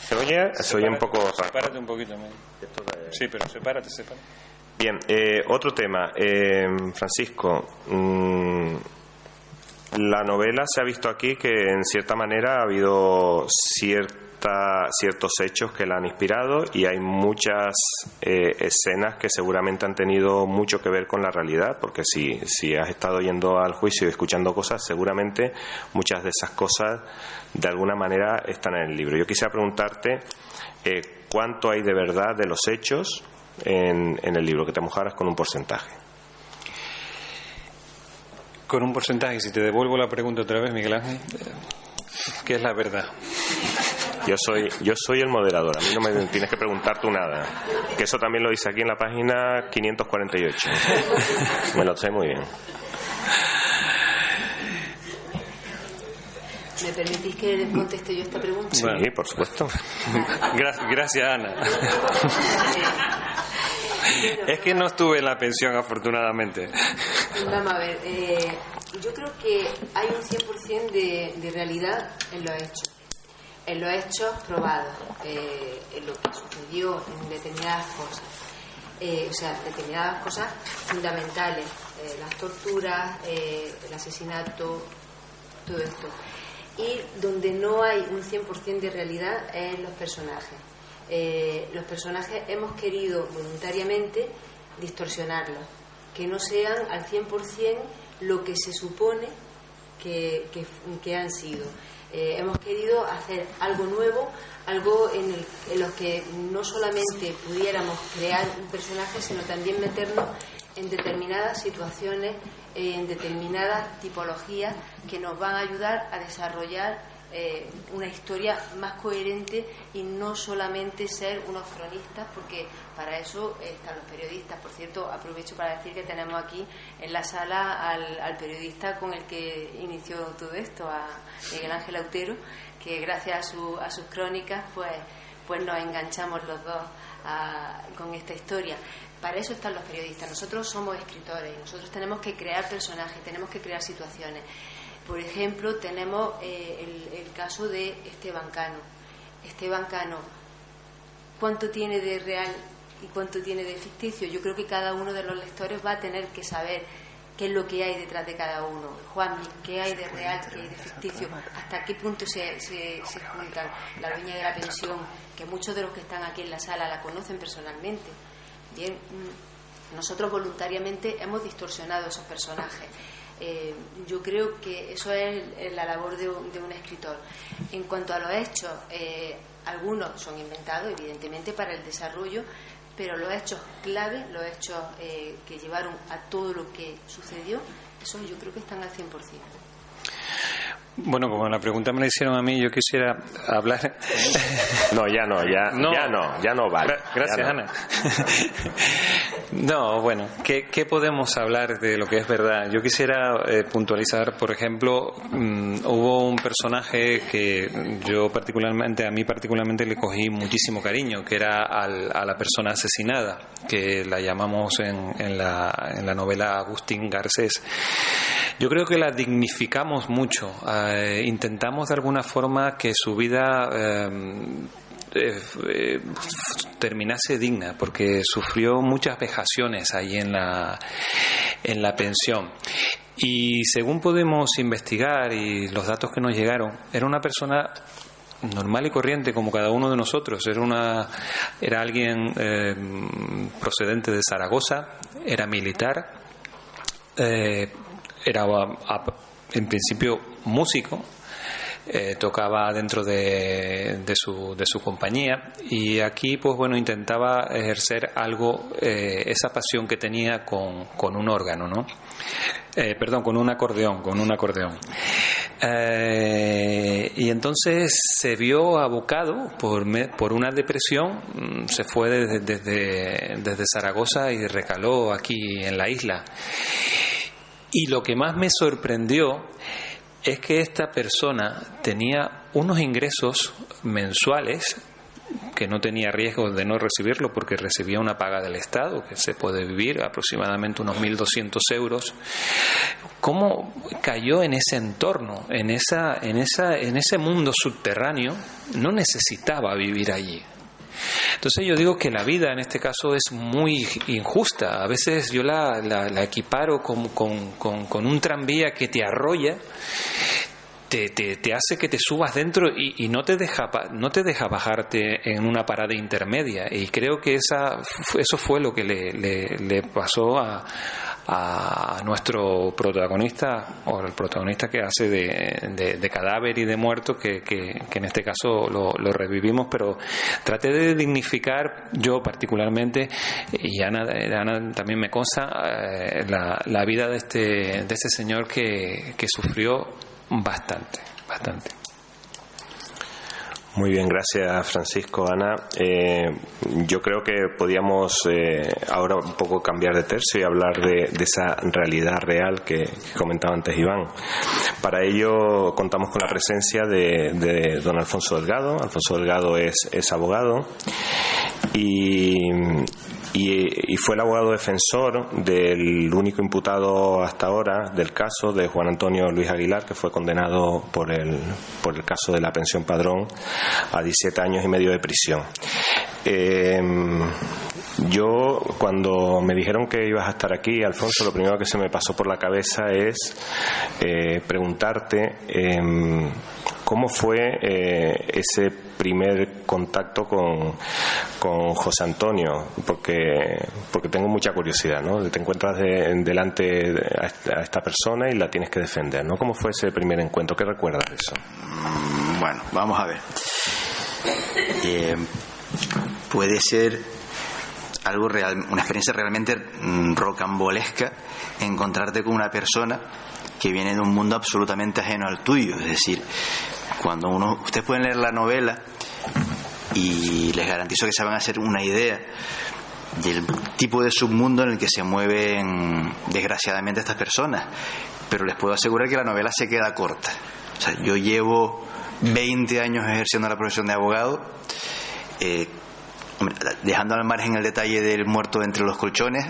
¿Se oye? Se oye un poco Sepárate un poquito. Sí, pero sepárate, sepárate. Bien, eh, otro tema. Eh, Francisco, mm, la novela se ha visto aquí que en cierta manera ha habido ciertos hechos que la han inspirado y hay muchas eh, escenas que seguramente han tenido mucho que ver con la realidad, porque si, si has estado yendo al juicio y escuchando cosas, seguramente muchas de esas cosas de alguna manera están en el libro. Yo quisiera preguntarte eh, cuánto hay de verdad de los hechos en, en el libro, que te mojaras con un porcentaje. Con un porcentaje, si te devuelvo la pregunta otra vez, Miguel Ángel, ¿qué es la verdad? Yo soy, yo soy el moderador, a mí no me tienes que preguntar tú nada. Que eso también lo dice aquí en la página 548. Me lo sé muy bien. ¿Me permitís que conteste yo esta pregunta? Sí, por supuesto. Gracias, gracias Ana. Es que no estuve en la pensión, afortunadamente. Vamos a ver, eh, yo creo que hay un 100% de, de realidad en los hechos. En los hechos probados, eh, en lo que sucedió en determinadas cosas. Eh, o sea, determinadas cosas fundamentales, eh, las torturas, eh, el asesinato, todo esto. Y donde no hay un 100% de realidad es en los personajes. Eh, los personajes hemos querido voluntariamente distorsionarlos, que no sean al 100% lo que se supone que, que- han sido. Eh, hemos querido hacer algo nuevo, algo en, el, en lo que no solamente pudiéramos crear un personaje, sino también meternos en determinadas situaciones, en determinadas tipologías que nos van a ayudar a desarrollar eh, una historia más coherente y no solamente ser unos cronistas, porque para eso están los periodistas. Por cierto, aprovecho para decir que tenemos aquí en la sala al, periodista con el que inició todo esto, a Miguel Ángel Autero, que gracias a, su- a sus crónicas pues, pues nos enganchamos los dos a- con esta historia. Para eso están los periodistas. Nosotros somos escritores nosotros tenemos que crear personajes, tenemos que crear situaciones. Por ejemplo, tenemos eh, el, el caso de Esteban Cano. Esteban Cano, ¿cuánto tiene de real y cuánto tiene de ficticio? Yo creo que cada uno de los lectores va a tener que saber qué es lo que hay detrás de cada uno. Juan, ¿qué hay de real, qué hay de ficticio? ¿Hasta qué punto se, se, juntan? La dueña de la pensión, que muchos de los que están aquí en la sala la conocen personalmente. Bien, mm, nosotros voluntariamente hemos distorsionado esos personajes. Eh, yo creo que eso es la labor de un, de un escritor. En cuanto a los hechos, eh, algunos son inventados, evidentemente, para el desarrollo, pero los hechos clave, los hechos eh, que llevaron a todo lo que sucedió, esos yo creo que están al 100%. Bueno, como la pregunta me la hicieron a mí, yo quisiera hablar. No, ya no, ya No. ya no, ya no vale. Gra- Gracias, no. Ana. No, bueno, ¿qué, qué podemos hablar de lo que es verdad? Yo quisiera eh, puntualizar, por ejemplo, mm, hubo un personaje que yo particularmente, a mí particularmente le cogí muchísimo cariño, que era al- a la persona asesinada, que la llamamos en, en la, en la novela Agustín Garcés. Yo creo que la dignificamos mucho. eh, intentamos de alguna forma que su vida eh, eh, eh, terminase digna, porque sufrió muchas vejaciones ahí en la, en la pensión. Y según podemos investigar y los datos que nos llegaron, era una persona normal y corriente como cada uno de nosotros. Era una era alguien eh, procedente de Zaragoza, era militar, era a- en principio músico, eh, tocaba dentro de, su, compañía. Y aquí pues bueno intentaba ejercer algo eh, esa pasión que tenía con, con un órgano no Eh, perdón con un acordeón con un acordeón. Y entonces se vio abocado por, por una depresión, mm, se fue desde, desde Zaragoza y recaló aquí en la isla. Y lo que más me sorprendió es que esta persona tenía unos ingresos mensuales que no tenía riesgo de no recibirlo porque recibía una paga del Estado, que se puede vivir aproximadamente unos 1.200 euros. ¿Cómo cayó en ese entorno, en, esa, en, esa, en ese mundo subterráneo? No necesitaba vivir allí. Entonces yo digo que la vida en este caso es muy injusta. A veces yo la, la, equiparo con, con, con, un tranvía que te arrolla te, te, hace que te subas dentro y, no, te deja, no te deja bajarte en una parada intermedia. Y creo que esa, eso fue lo que le, le pasó a, a nuestro protagonista, o el protagonista que hace de, cadáver y de muerto, que, en este caso lo, revivimos, pero traté de dignificar yo particularmente, y Ana, también me consta, eh, la, la, vida de este, de este señor que, que sufrió bastante, bastante. Muy bien, gracias Francisco, Ana. Eh, yo creo que podíamos eh, ahora un poco cambiar de tercio y hablar de, esa realidad real que, comentaba antes Iván. Para ello contamos con la presencia de, don Alfonso Delgado. Alfonso Delgado es, es abogado y, y, fue el abogado defensor del único imputado hasta ahora del caso de Juan Antonio Luis Aguilar, que fue condenado por el, por el caso de la pensión padrón a 17 años y medio de prisión. Em, yo, cuando me dijeron que ibas a estar aquí, Alfonso, lo primero que se me pasó por la cabeza es eh, preguntarte em, cómo fue eh, ese primer contacto con, con, José Antonio, porque, porque tengo mucha curiosidad, ¿no? Te encuentras delante a esta, persona y la tienes que defender, ¿no? ¿Cómo fue ese primer encuentro? ¿Qué recuerdas de eso? Mm, bueno, vamos a ver. Eh, puede ser algo real, una experiencia realmente mm, rocambolesca encontrarte con una persona que viene de un mundo absolutamente ajeno al tuyo. Es decir, cuando uno, ustedes pueden leer la novela y les garantizo que se van a hacer una idea del tipo de submundo en el que se mueven desgraciadamente estas personas. Pero les puedo asegurar que la novela se queda corta. O sea, yo llevo 20 años ejerciendo la profesión de abogado. Eh, dejando al margen el detalle del muerto entre los colchones,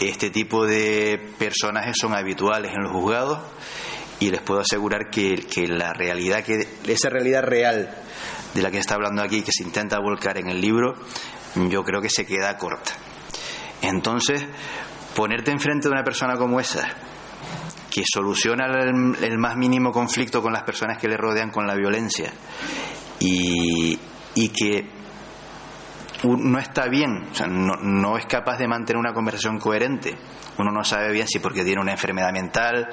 este tipo de personajes son habituales en los juzgados y les puedo asegurar que, la realidad, que esa realidad real de la que está hablando aquí, que se intenta volcar en el libro, yo creo que se queda corta. Entonces, ponerte enfrente de una persona como esa, que soluciona el, más mínimo conflicto con las personas que le rodean con la violencia y, y que no está bien, o sea, no, no, es capaz de mantener una conversación coherente. Uno no sabe bien si porque tiene una enfermedad mental,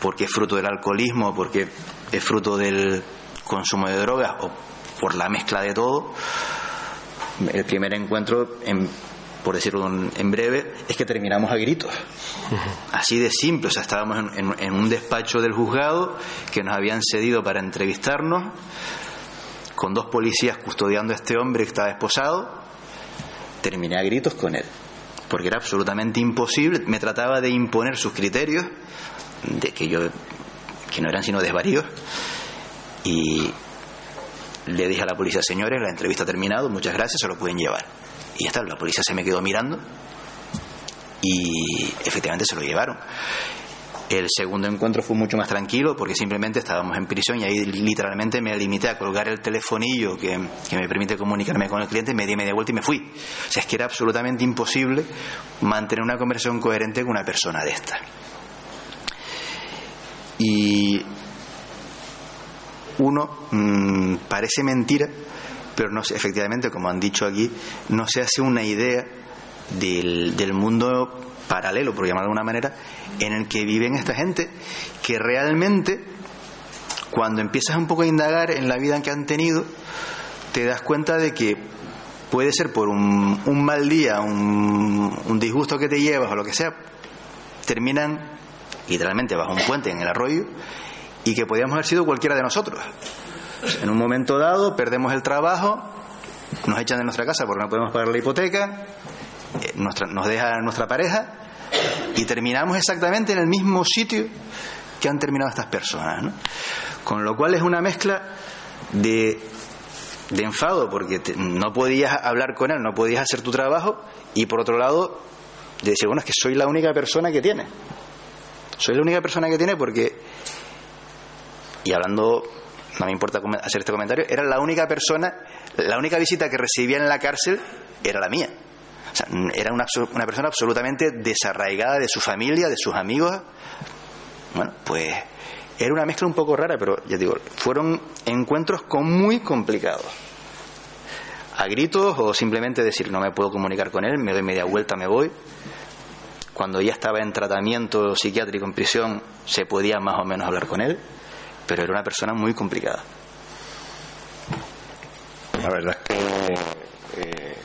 porque es fruto del alcoholismo, porque es fruto del consumo de drogas o por la mezcla de todo. El primer encuentro, por decirlo en breve, es que terminamos a gritos. Así de simple, o sea, estábamos en un despacho del juzgado que nos habían cedido para entrevistarnos con dos policías custodiando a este hombre que estaba esposado, terminé a gritos con él, porque era absolutamente imposible, me trataba de imponer sus criterios, de que yo, que no eran sino desvaríos, y le dije a la policía, señores, la entrevista ha terminado, muchas gracias, se lo pueden llevar. Y ya está, la policía se me quedó mirando y efectivamente se lo llevaron. El segundo encuentro fue mucho más tranquilo porque simplemente estábamos en prisión y ahí literalmente me limité a colgar el telefonillo que, me permite comunicarme con el cliente, me di media vuelta y me fui. O sea, es que era absolutamente imposible mantener una conversación coherente con una persona de esta. Y uno mm, parece mentira, pero no efectivamente, como han dicho aquí, no se hace una idea del, del mundo paralelo, por llamarlo de alguna manera, en el que viven esta gente que realmente, cuando empiezas un poco a indagar en la vida que han tenido, te das cuenta de que puede ser por un, mal día, un, disgusto que te llevas o lo que sea, terminan literalmente bajo un puente en el arroyo y que podíamos haber sido cualquiera de nosotros. En un momento dado perdemos el trabajo, nos echan de nuestra casa porque no podemos pagar la hipoteca, eh, nos deja nuestra pareja y terminamos exactamente en el mismo sitio que han terminado estas personas. Con lo cual es una mezcla de de enfado porque no podías hablar con él, no podías hacer tu trabajo y por otro lado de decir, bueno, es que soy la única persona que tiene. Soy la única persona que tiene porque, y hablando, no me importa hacer este comentario, era la única persona, la única visita que recibía en la cárcel era la mía. O sea, era una, una persona absolutamente desarraigada de su familia, de sus amigos. Bueno, pues era una mezcla un poco rara, pero ya digo, fueron encuentros con muy complicados. A gritos o simplemente decir no me puedo comunicar con él, me doy media vuelta, me voy. Cuando ya estaba en tratamiento psiquiátrico en prisión, se podía más o menos hablar con él, pero era una persona muy complicada. La verdad es que eh,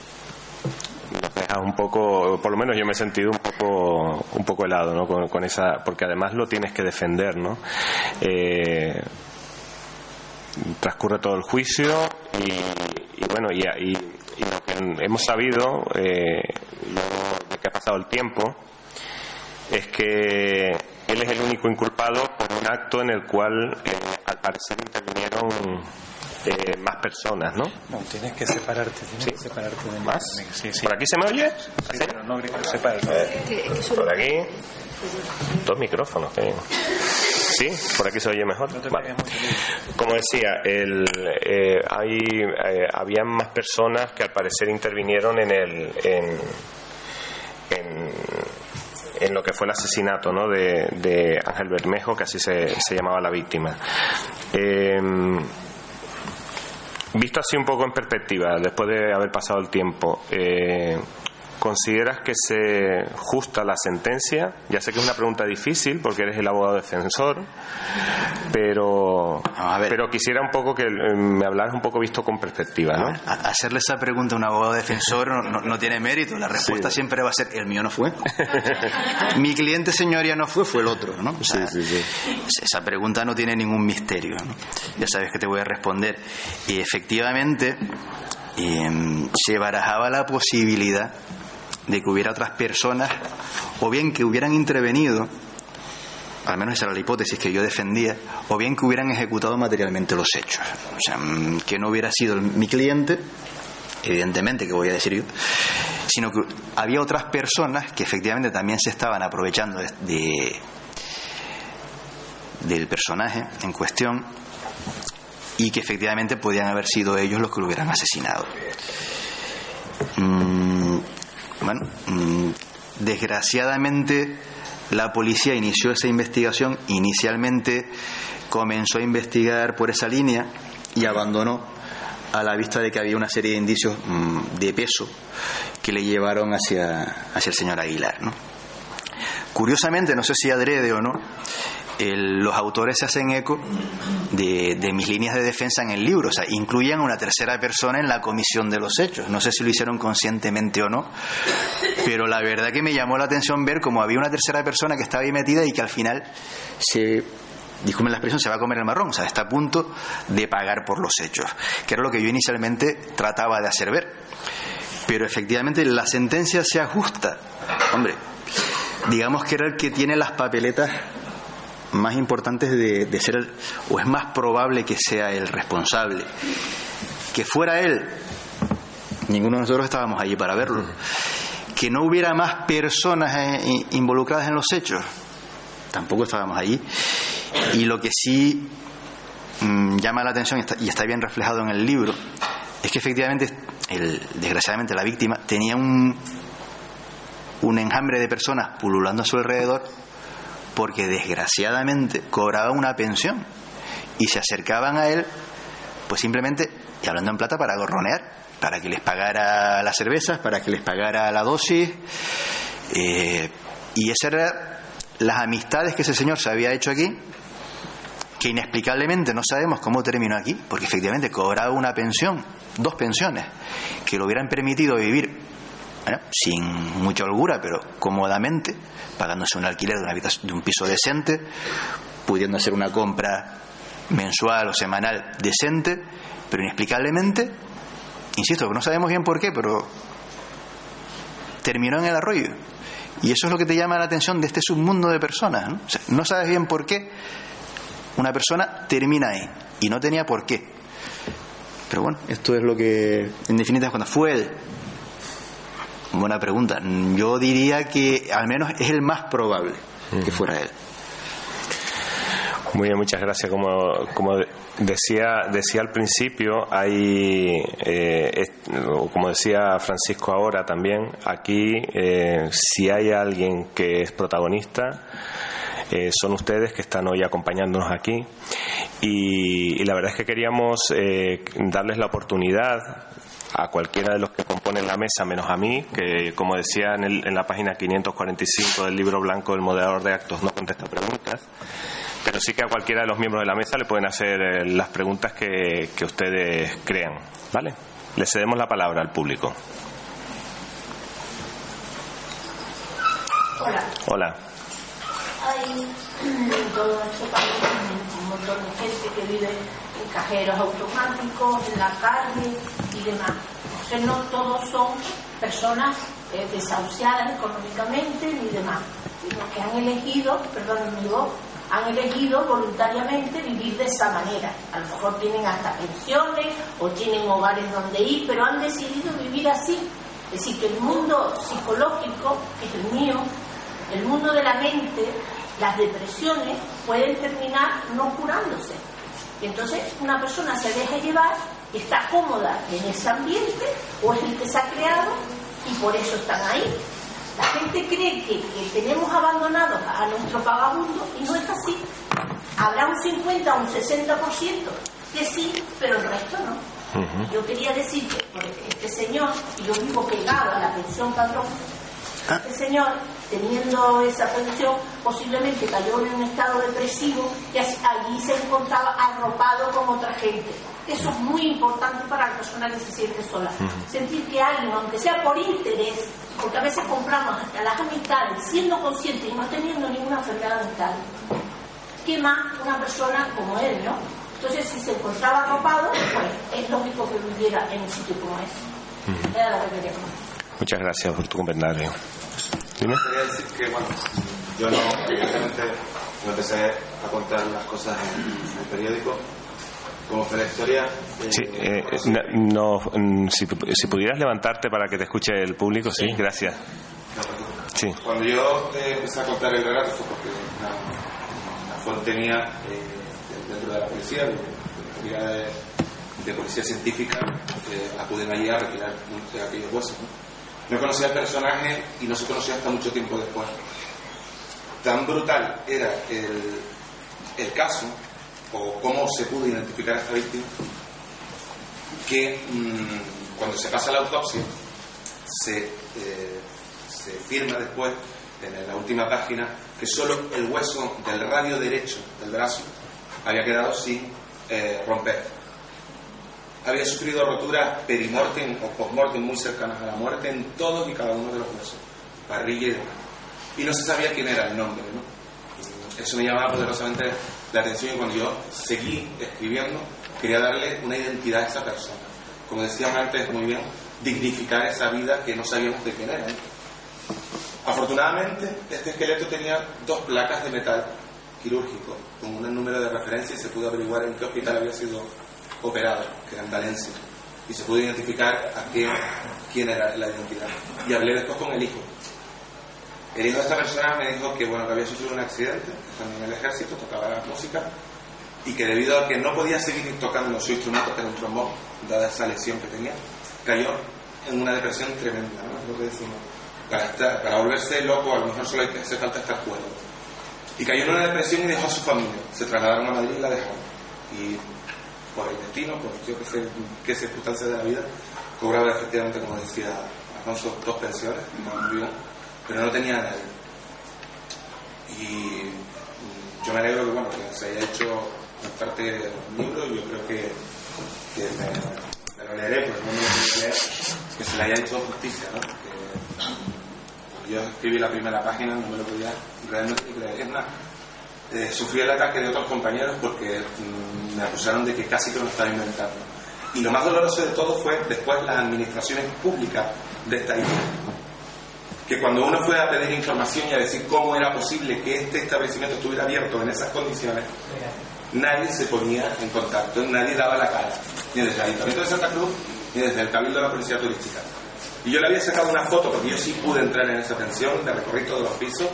un poco, por lo menos yo me he sentido un poco, un poco helado, ¿no? Con, esa, porque además lo tienes que defender, ¿no? Eh, transcurre todo el juicio y, bueno, y, y, lo que hemos sabido, eh, que ha pasado el tiempo, es que él es el único inculpado por un acto en el cual, eh, al parecer, intervinieron eh, más personas, ¿no? No, tienes que separarte, tienes que separarte de ¿Más? ¿Por aquí se me oye? Sí, pero no sepárate. por aquí. Dos micrófonos. ¿Sí? ¿Por aquí se oye mejor? Vale. Como decía, el, eh, hay, eh, habían más personas que al parecer intervinieron en el... En, en, en lo que fue el asesinato ¿no? de, de Ángel Bermejo, que así se, se llamaba la víctima. Eh, Visto así un poco en perspectiva, después de haber pasado el tiempo, eh, ¿consideras que se justa la sentencia? Ya sé que es una pregunta difícil porque eres el abogado defensor, pero, pero quisiera un poco que eh, me hablaras un poco visto con perspectiva. ¿no? hacerle esa pregunta a un abogado defensor no, tiene mérito. La respuesta siempre va a ser: el mío no fue. Mi cliente, señoría, no fue, fue el otro. ¿no? esa pregunta no tiene ningún misterio. Ya sabes que te voy a responder. Y efectivamente, em, se barajaba la posibilidad de que hubiera otras personas, o bien que hubieran intervenido, al menos esa era la hipótesis que yo defendía, o bien que hubieran ejecutado materialmente los hechos. O sea, mm, que no hubiera sido mi cliente, evidentemente que voy a decir yo, sino que había otras personas que efectivamente también se estaban aprovechando de, del personaje en cuestión y que efectivamente podían haber sido ellos los que lo hubieran asesinado. Mm, bueno, mm, desgraciadamente la policía inició esa investigación, inicialmente comenzó a investigar por esa línea y abandonó a la vista de que había una serie de indicios mm, de peso que le llevaron hacia, hacia el señor Aguilar. Curiosamente, no sé si adrede o no, los autores se hacen eco de, mis líneas de defensa en el libro, o sea, incluyen una tercera persona en la comisión de los hechos. No sé si lo hicieron conscientemente o no, pero la verdad que me llamó la atención ver cómo había una tercera persona que estaba ahí metida y que al final se disculpen la expresión, se va a comer el marrón, o sea, está a punto de pagar por los hechos, que era lo que yo inicialmente trataba de hacer ver. Pero efectivamente la sentencia se ajusta. Hombre, digamos que era el que tiene las papeletas más importantes de, ser, o es más probable que sea el responsable. Que fuera él, ninguno de nosotros estábamos allí para verlo. Que no hubiera más personas eh, involucradas en los hechos, tampoco estábamos allí. Y lo que sí mm, llama la atención y está, bien reflejado en el libro es que efectivamente, el, desgraciadamente, la víctima tenía un, un enjambre de personas pululando a su alrededor porque desgraciadamente cobraba una pensión y se acercaban a él, pues simplemente, y hablando en plata, para gorronear, para que les pagara las cervezas, para que les pagara la dosis. Eh, y esas eran las amistades que ese señor se había hecho aquí, que inexplicablemente no sabemos cómo terminó aquí, porque efectivamente cobraba una pensión, dos pensiones, que lo hubieran permitido vivir sin mucha holgura, pero cómodamente, pagándose un alquiler de, una de un piso decente, pudiendo hacer una compra mensual o semanal decente, pero inexplicablemente, insisto, no sabemos bien por qué, pero terminó en el arroyo. Y eso es lo que te llama la atención de este submundo de personas. ¿no? no sabes bien por qué una persona termina ahí y no tenía por qué. Pero bueno, esto es lo que, en definitiva, cuando fue él. Buena pregunta. Yo diría que al menos es el más probable que fuera él. Muy bien, muchas gracias. Como, como decía, decía al principio, hay, eh, como decía Francisco ahora también, aquí eh, si hay alguien que es protagonista, eh, son ustedes que están hoy acompañándonos aquí. Y, la verdad es que queríamos darles la oportunidad a cualquiera de los que componen la mesa, menos a mí, que como decía en, en la página 545 del libro blanco del moderador de actos no contesta preguntas, pero sí que a cualquiera de los miembros de la mesa le pueden hacer eh, las preguntas que, que ustedes crean. ¿Vale? Le cedemos la palabra al público. Hola. Hola. Hay en todo un montón de gente que vive cajeros automáticos, en la calle y demás. Entonces no todos son personas eh, desahuciadas económicamente ni demás, sino que han elegido, perdón mi voz, han elegido voluntariamente vivir de esa manera. A lo mejor tienen hasta pensiones o tienen hogares donde ir, pero han decidido vivir así. Es decir, que el mundo psicológico, que es el mío, el mundo de la mente, las depresiones pueden terminar no curándose. Y entonces una persona se deja llevar y está cómoda en ese ambiente o es el que se ha creado y por eso están ahí. La gente cree que, tenemos abandonados a nuestro vagabundo y no es así. Habrá un 50 o un 60% que sí, pero el resto no. Yo quería decir que este señor, y yo vivo pegado a la pensión patrón, ah. este señor, teniendo esa pensión, posiblemente cayó en un estado depresivo y allí se encontraba arropado con otra gente. Eso es muy importante para la persona que se siente sola. Sentir que alguien, aunque sea por interés, porque a veces compramos hasta las amistades siendo conscientes y no teniendo ninguna enfermedad mental, que más una persona como él, ¿no? Entonces, si se encontraba arropado, pues es lógico que viviera en un sitio como ese. Era lo que quería Muchas gracias por tu comentario. ¿Dime? Quería decir que, bueno, yo no, evidentemente, no empecé a contar las cosas en el periódico, como fue la historia. sí, eh, no, mm, si, si, pudieras levantarte para que te escuche el público, sí, gracias. sí. Cuando yo eh, empecé a contar el relato fue porque una, fuente mía eh, dentro de la policía, de, de, de policía científica, acuden allí a retirar aquellos huesos. ¿no? No conocía el personaje y no se conocía hasta mucho tiempo después. Tan brutal era el, el caso o cómo se pudo identificar a esta víctima, que mm, cuando se pasa la autopsia se, eh, se firma después en la última página que solo el hueso del radio derecho del brazo había quedado sin eh, romper. Había sufrido roturas perimortem o postmortem muy cercanas a la muerte en todos y cada uno de los huesos, parrilla y demás. Y no se sabía quién era el nombre, ¿no? Eso me llamaba poderosamente la atención y cuando yo seguí escribiendo, quería darle una identidad a esa persona. Como decíamos antes muy bien, dignificar esa vida que no sabíamos de quién era. Afortunadamente, este esqueleto tenía dos placas de metal quirúrgico con un número de referencia y se pudo averiguar en qué hospital había sido operado, que era en Valencia. Y se pudo identificar a quién, quién era la identidad. Y hablé después con el hijo, el hijo de esta persona me dijo que, bueno, que había sufrido un accidente estando en el ejército, tocaba la música y que debido a que no podía seguir tocando su instrumento, que era un trombón, dada esa lesión que tenía, cayó en una depresión tremenda, ¿no? Es lo que decimos. Para, estar, para volverse loco, a lo mejor solo hace falta estar cuerdo. Y cayó en una depresión y dejó a su familia. Se trasladaron a Madrid y la dejaron. Y por el destino, por yo que sé qué circunstancias de la vida, cobraba efectivamente, como decía Alfonso, dos pensiones, muy bien pero no tenía a nadie. Y mm, yo me alegro que, bueno, que se haya hecho parte del libro y yo creo que, que me, lo leeré, pues no me lo leer, que se le haya hecho justicia, ¿no? Yo escribí la primera página, no me lo podía realmente creer. Es más, eh, sufrí el ataque de otros compañeros porque mm, me acusaron de que casi que lo estaba inventando. Y lo más doloroso de todo fue después las administraciones públicas de esta isla que cuando uno fue a pedir información y a decir cómo era posible que este establecimiento estuviera abierto en esas condiciones, nadie se ponía en contacto, nadie daba la cara. ni desde el Ayuntamiento de Santa Cruz, ni desde el Cabildo de la Policía Turística. Y yo le había sacado una foto, porque yo sí pude entrar en esa pensión de recorrido todos los pisos,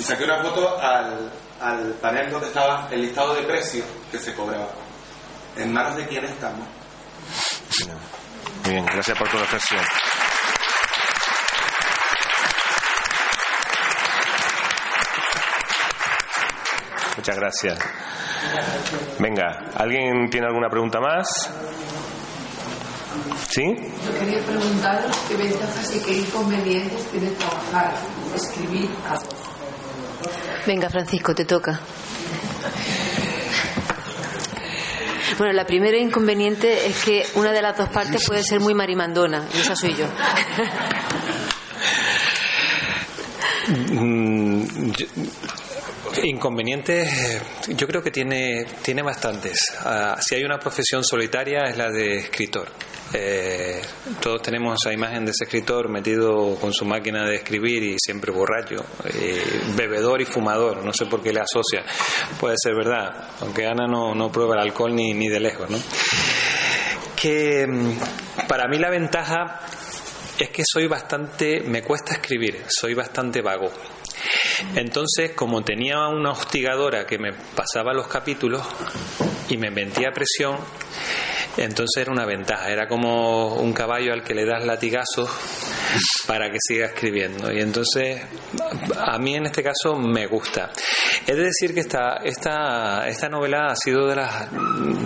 y saqué una foto al, al panel donde estaba el listado de precios que se cobraba. ¿En manos de quién estamos? Muy bien, gracias por tu reflexión. Muchas gracias. Venga, ¿alguien tiene alguna pregunta más? ¿Sí? Yo quería preguntaros qué ventajas y qué inconvenientes tiene trabajar, escribir a dos. Venga, Francisco, te toca. Bueno, la primera inconveniente es que una de las dos partes puede ser muy marimandona, y esa soy yo. Mm, Inconvenientes, yo creo que tiene, tiene bastantes. Ah, si hay una profesión solitaria es la de escritor. Eh, todos tenemos esa imagen de ese escritor metido con su máquina de escribir y siempre borracho, eh, bebedor y fumador, no sé por qué le asocia. Puede ser verdad, aunque Ana no, no prueba el alcohol ni, ni de lejos, ¿no? Que mm, para mí la ventaja es que soy bastante, me cuesta escribir, soy bastante vago. Entonces, como tenía una hostigadora que me pasaba los capítulos y me metía presión, entonces era una ventaja, era como un caballo al que le das latigazos para que siga escribiendo. Y entonces, a mí en este caso me gusta. Es de decir que esta, esta, esta novela ha sido de las,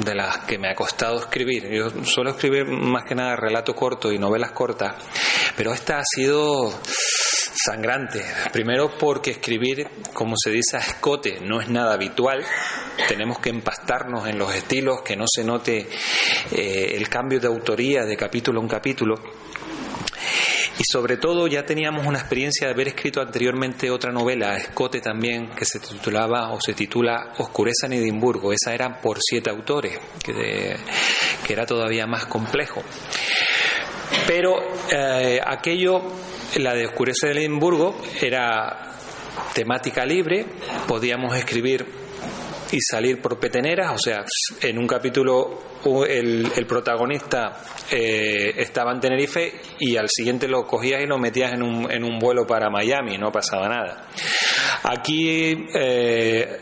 de las que me ha costado escribir. Yo suelo escribir más que nada relato corto y novelas cortas, pero esta ha sido sangrante. Primero porque escribir, como se dice, a escote no es nada habitual. Tenemos que empastarnos en los estilos, que no se note eh, el cambio de autoría de capítulo a un capítulo. Y sobre todo ya teníamos una experiencia de haber escrito anteriormente otra novela, escote también, que se titulaba o se titula Oscureza en Edimburgo. Esa era por siete autores, que, de- que era todavía más complejo. Pero eh, aquello, la de Oscurece de Edimburgo, era temática libre, podíamos escribir y salir por peteneras, o sea, en un capítulo el, el protagonista eh, estaba en Tenerife y al siguiente lo cogías y lo metías en un, en un vuelo para Miami, no pasaba nada. Aquí eh,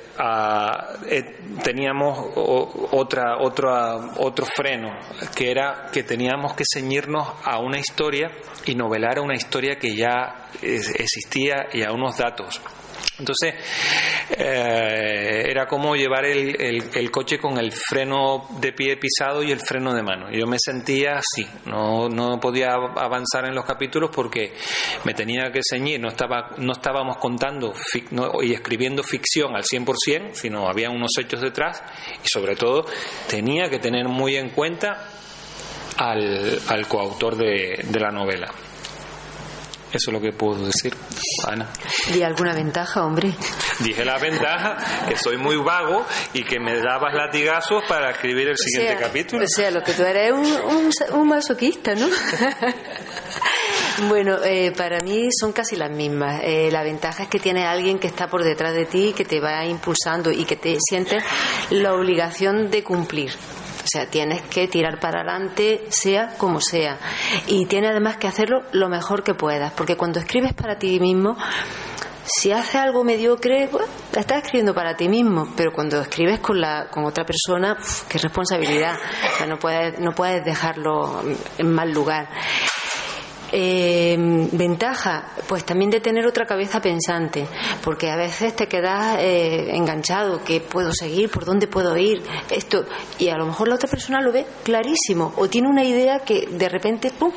eh, teníamos o- otra, otra, otro freno, que era que teníamos que ceñirnos a una historia y novelar a una historia que ya existía y a unos datos. Entonces, eh, era como llevar el, el- coche con el freno de pie pisado y el freno de mano. Yo me sentía así, no, no podía avanzar en los capítulos porque me tenía que ceñir, no, estaba, no estábamos contando fic- no- y escribiendo ficción al 100%, sino había unos hechos detrás y sobre todo tenía que tener muy en cuenta al, al coautor de, de la novela. Eso es lo que puedo decir, Ana. ¿Y alguna ventaja, hombre? Dije la ventaja, que soy muy vago y que me dabas latigazos para escribir el siguiente o sea, capítulo. O sea, lo que tú eres es un, un, un masoquista, ¿no? bueno, eh, para mí son casi las mismas. Eh, la ventaja es que tienes a alguien que está por detrás de ti, que te va impulsando y que te sientes la obligación de cumplir. O sea, tienes que tirar para adelante, sea como sea. Y tienes además que hacerlo lo mejor que puedas, porque cuando escribes para ti mismo, si haces algo mediocre, estás escribiendo para ti mismo, pero cuando escribes con, la, con otra persona, uf, qué responsabilidad. No puedes, no puedes dejarlo en mal lugar. Eh, ventaja, pues también de tener otra cabeza pensante, porque a veces te quedas eh, enganchado, que puedo seguir, por dónde puedo ir, esto, y a lo mejor la otra persona lo ve clarísimo, o tiene una idea que de repente, ¡pum!,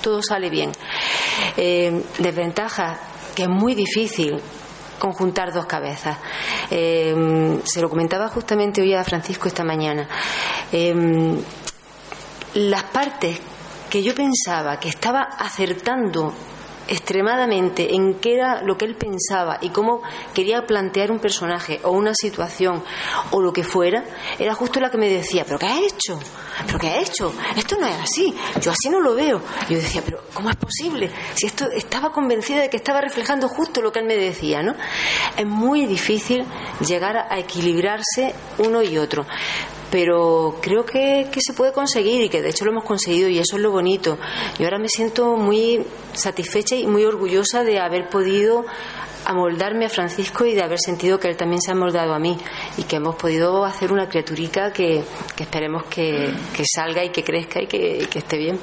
todo sale bien. Eh, desventaja, que es muy difícil conjuntar dos cabezas. Eh, se lo comentaba justamente hoy a Francisco esta mañana. Eh, las partes que yo pensaba que estaba acertando extremadamente en qué era lo que él pensaba y cómo quería plantear un personaje o una situación o lo que fuera, era justo la que me decía, pero ¿qué has hecho? ¿Pero qué has hecho? Esto no es así, yo así no lo veo. Yo decía, pero ¿cómo es posible? Si esto estaba convencida de que estaba reflejando justo lo que él me decía, ¿no? Es muy difícil llegar a equilibrarse uno y otro. Pero creo que, se puede conseguir y que de hecho lo hemos conseguido y eso es lo bonito. Yo ahora me siento muy satisfecha y muy orgullosa de haber podido amoldarme a Francisco y de haber sentido que él también se ha moldado a mí y que hemos podido hacer una criaturica que, esperemos que, salga y que crezca y que, que esté bien.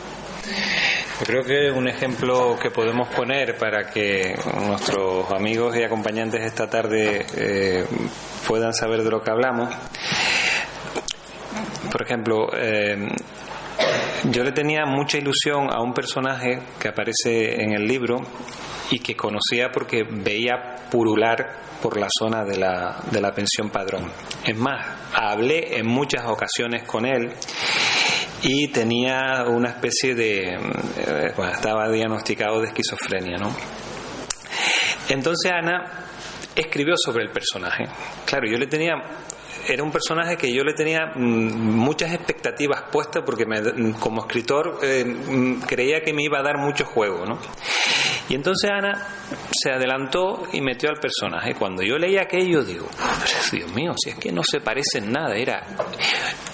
Yo creo que un ejemplo que podemos poner para que nuestros amigos y acompañantes esta tarde eh, puedan saber de lo que hablamos. Por ejemplo, eh, yo le tenía mucha ilusión a un personaje que aparece en el libro y que conocía porque veía purular por la zona de la, de la pensión padrón. Es más, hablé en muchas ocasiones con él y tenía una especie de, eh, bueno, estaba diagnosticado de esquizofrenia, ¿no? Entonces Ana escribió sobre el personaje. Claro, yo le tenía era un personaje que yo le tenía mm, muchas expectativas puestas porque me, como escritor eh, mm, creía que me iba a dar mucho juego, ¿no? Y entonces Ana se adelantó y metió al personaje. Cuando yo leí aquello, digo, Dios mío, si es que no se parece en nada, era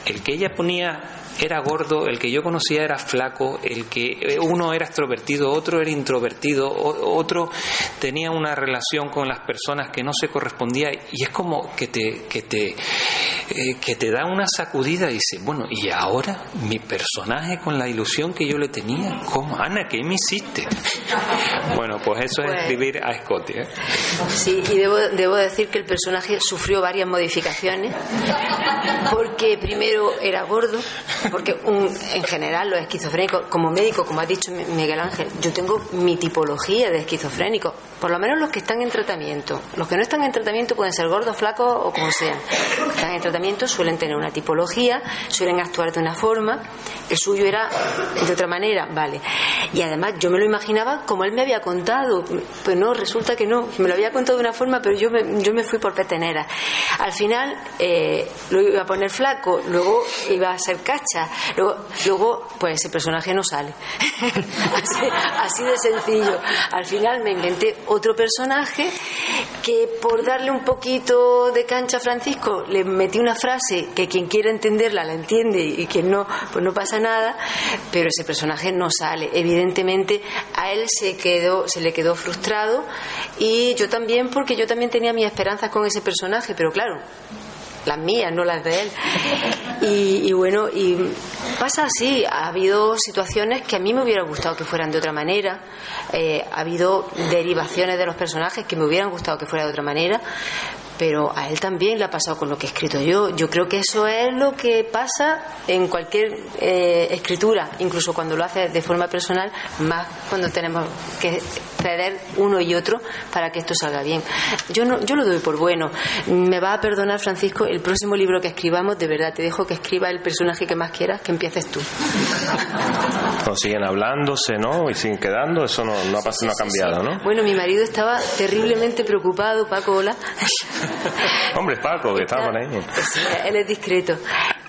el que ella ponía era gordo, el que yo conocía era flaco, el que uno era extrovertido, otro era introvertido, otro tenía una relación con las personas que no se correspondía y es como que te que te eh, que te da una sacudida y dice, bueno, y ahora mi personaje con la ilusión que yo le tenía, ¿cómo Ana, qué me hiciste? bueno, pues eso es Pues- escribir a Scotty, ¿eh? Sí, y debo, debo decir que el personaje sufrió varias modificaciones, porque primero era gordo, porque un- en general los esquizofrénicos, como médico, como ha dicho Mi- Miguel Ángel, yo tengo mi tipología de esquizofrénico, por lo menos los que están en tratamiento. Los que no están en tratamiento pueden ser gordos, flacos o como sean. Los que están en tratamiento suelen tener una tipología, suelen actuar de una forma, el suyo era de otra manera, vale. Y además yo me lo imaginaba como él me había contado, pues no, resulta que no, me lo había contado de una forma, pero yo me, yo me fui por petenera. Al final eh, lo iba a poner flaco, luego iba a ser luego, luego pues ese personaje no sale. así, así de sencillo. Al final me inventé otro personaje que por darle un poquito de cancha a Francisco le metí una frase que quien quiera entenderla la entiende y quien no, pues no pasa nada, pero ese personaje no sale. Evidentemente a él se quedó, se le quedó frustrado y yo también porque yo también tenía mis esperanzas con ese personaje, pero claro, las mías, no las de él. Y, y bueno, y pasa así, ha habido situaciones que a mí me hubiera gustado que fueran de otra manera, eh, ha habido derivaciones de los personajes que me hubieran gustado que fuera de otra manera, pero a él también le ha pasado con lo que he escrito yo. Yo creo que eso es lo que pasa en cualquier eh, escritura, incluso cuando lo hace de forma personal, más cuando tenemos que ceder uno y otro para que esto salga bien. Yo no, yo lo doy por bueno. Me va a perdonar Francisco el próximo libro que escribamos, de verdad te dejo que escriba el personaje que más quieras, que empieces tú. O siguen hablándose, ¿no? Y siguen quedando, eso no, no ha pasado, no ha cambiado, ¿no? Bueno, mi marido estaba terriblemente preocupado, Paco, hola. Hombre, Paco, que estaba por ahí. Él es discreto.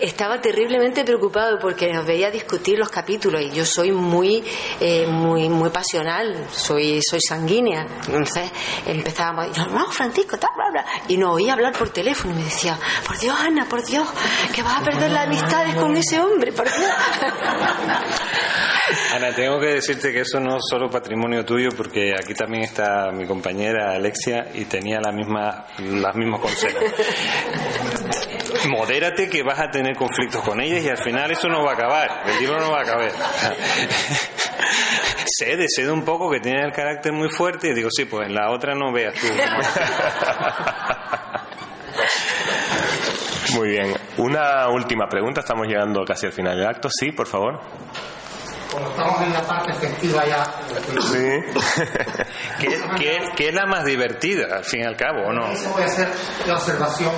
Estaba terriblemente preocupado porque nos veía discutir los capítulos y yo soy muy, eh, muy, muy pasional, soy, soy sanguínea. Entonces empezábamos, yo, no, Francisco, tal, bla, bla. Y nos oía hablar por teléfono y me decía, por Dios, Ana, por Dios, que vas a perder las amistades con ese hombre, por Dios. Ana, tengo que decirte que eso no es solo patrimonio tuyo, porque aquí también está mi compañera Alexia y tenía la misma, los mismos consejos. Modérate que vas a tener conflictos con ellas y al final eso no va a acabar, el libro no va a acabar. cede, cede un poco que tiene el carácter muy fuerte y digo, sí, pues en la otra no veas tú. Muy bien. Una última pregunta, estamos llegando casi al final del acto. Sí, por favor. Como estamos en la parte efectiva ya, Sí. que- que es la más divertida, al fin y al cabo, ¿o no? eso voy a hacer la observación.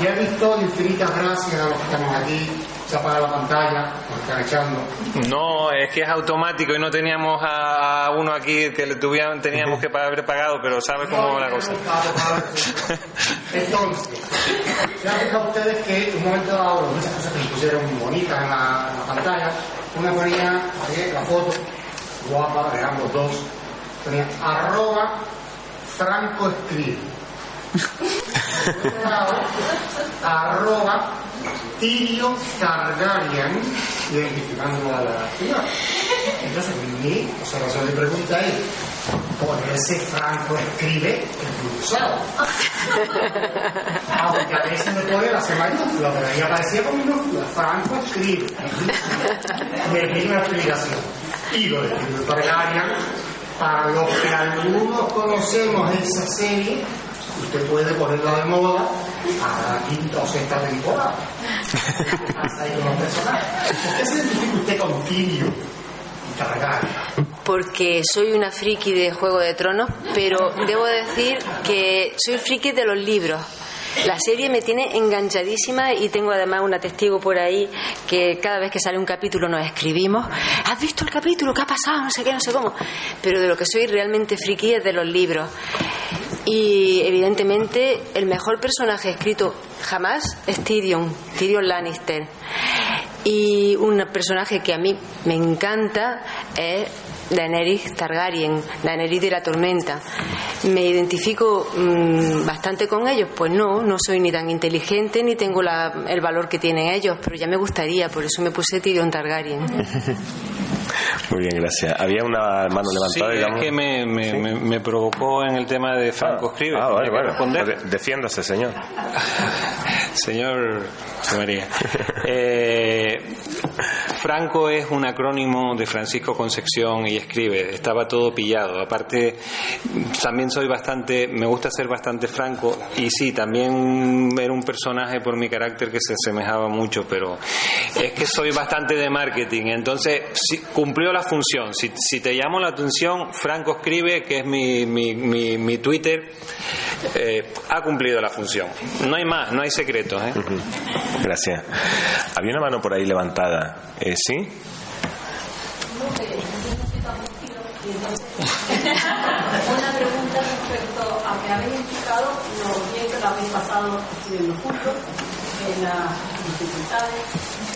Ya he visto infinitas gracias a los que estamos aquí, se apaga la pantalla, nos están echando. No, es que es automático y no teníamos a, uno aquí que le tuvieran, teníamos que haber pagado, pero sabes cómo va la cosa. Entonces, se han fijado ustedes que en un momento dado, muchas cosas que se pusieron bonitas en la, en la pantalla, una ponía eh, la foto, guapa, de ambos dos, ponía arroba Franco escribe. arroba Tirio Targaryen, identificando a la ciudad. Entonces, mi observación de pregunta es, ponerse Franco escribe cruzado. Aunque a veces me pone la C mayúscula, pero ahí aparecía con minúscula. Franco escribe. Me pide una explicación. Y lo de Tirio Targaryen, para los que algunos conocemos esa serie, usted puede ponerla de moda para la quinta o sexta temporada. Hasta ahí con los personajes. ¿Por qué se identifica usted con Tirio y Targaryen? porque soy una friki de Juego de Tronos, pero debo decir que soy friki de los libros. La serie me tiene enganchadísima y tengo además una testigo por ahí que cada vez que sale un capítulo nos escribimos. ¿Has visto el capítulo? ¿Qué ha pasado? No sé qué, no sé cómo. Pero de lo que soy realmente friki es de los libros. Y evidentemente el mejor personaje escrito jamás es Tyrion, Tyrion Lannister. Y un personaje que a mí me encanta es Daenerys Targaryen, Daenerys de la Tormenta. ¿Me identifico mmm, bastante con ellos? Pues no, no soy ni tan inteligente ni tengo la, el valor que tienen ellos, pero ya me gustaría, por eso me puse Tyrion Targaryen. Muy bien, gracias. Había una mano levantada, sí, digamos. es que me, me, ¿Sí? me, me provocó en el tema de Franco Escribe. Ah, vale, vale. Defiéndase, señor. Señor María, eh, Franco es un acrónimo de Francisco Concepción y escribe, estaba todo pillado. Aparte, también soy bastante, me gusta ser bastante franco y sí, también era un personaje por mi carácter que se asemejaba mucho, pero es que soy bastante de marketing, entonces sí, cumplió la función. Si, si te llamo la atención, Franco escribe, que es mi, mi, mi, mi Twitter, eh, ha cumplido la función. No hay más, no hay ¿eh? Gracias. Había una mano por ahí levantada. Eh, ¿Sí? Una pregunta respecto a que habéis explicado lo bien que lo habéis pasado estudiando juntos, en las dificultades.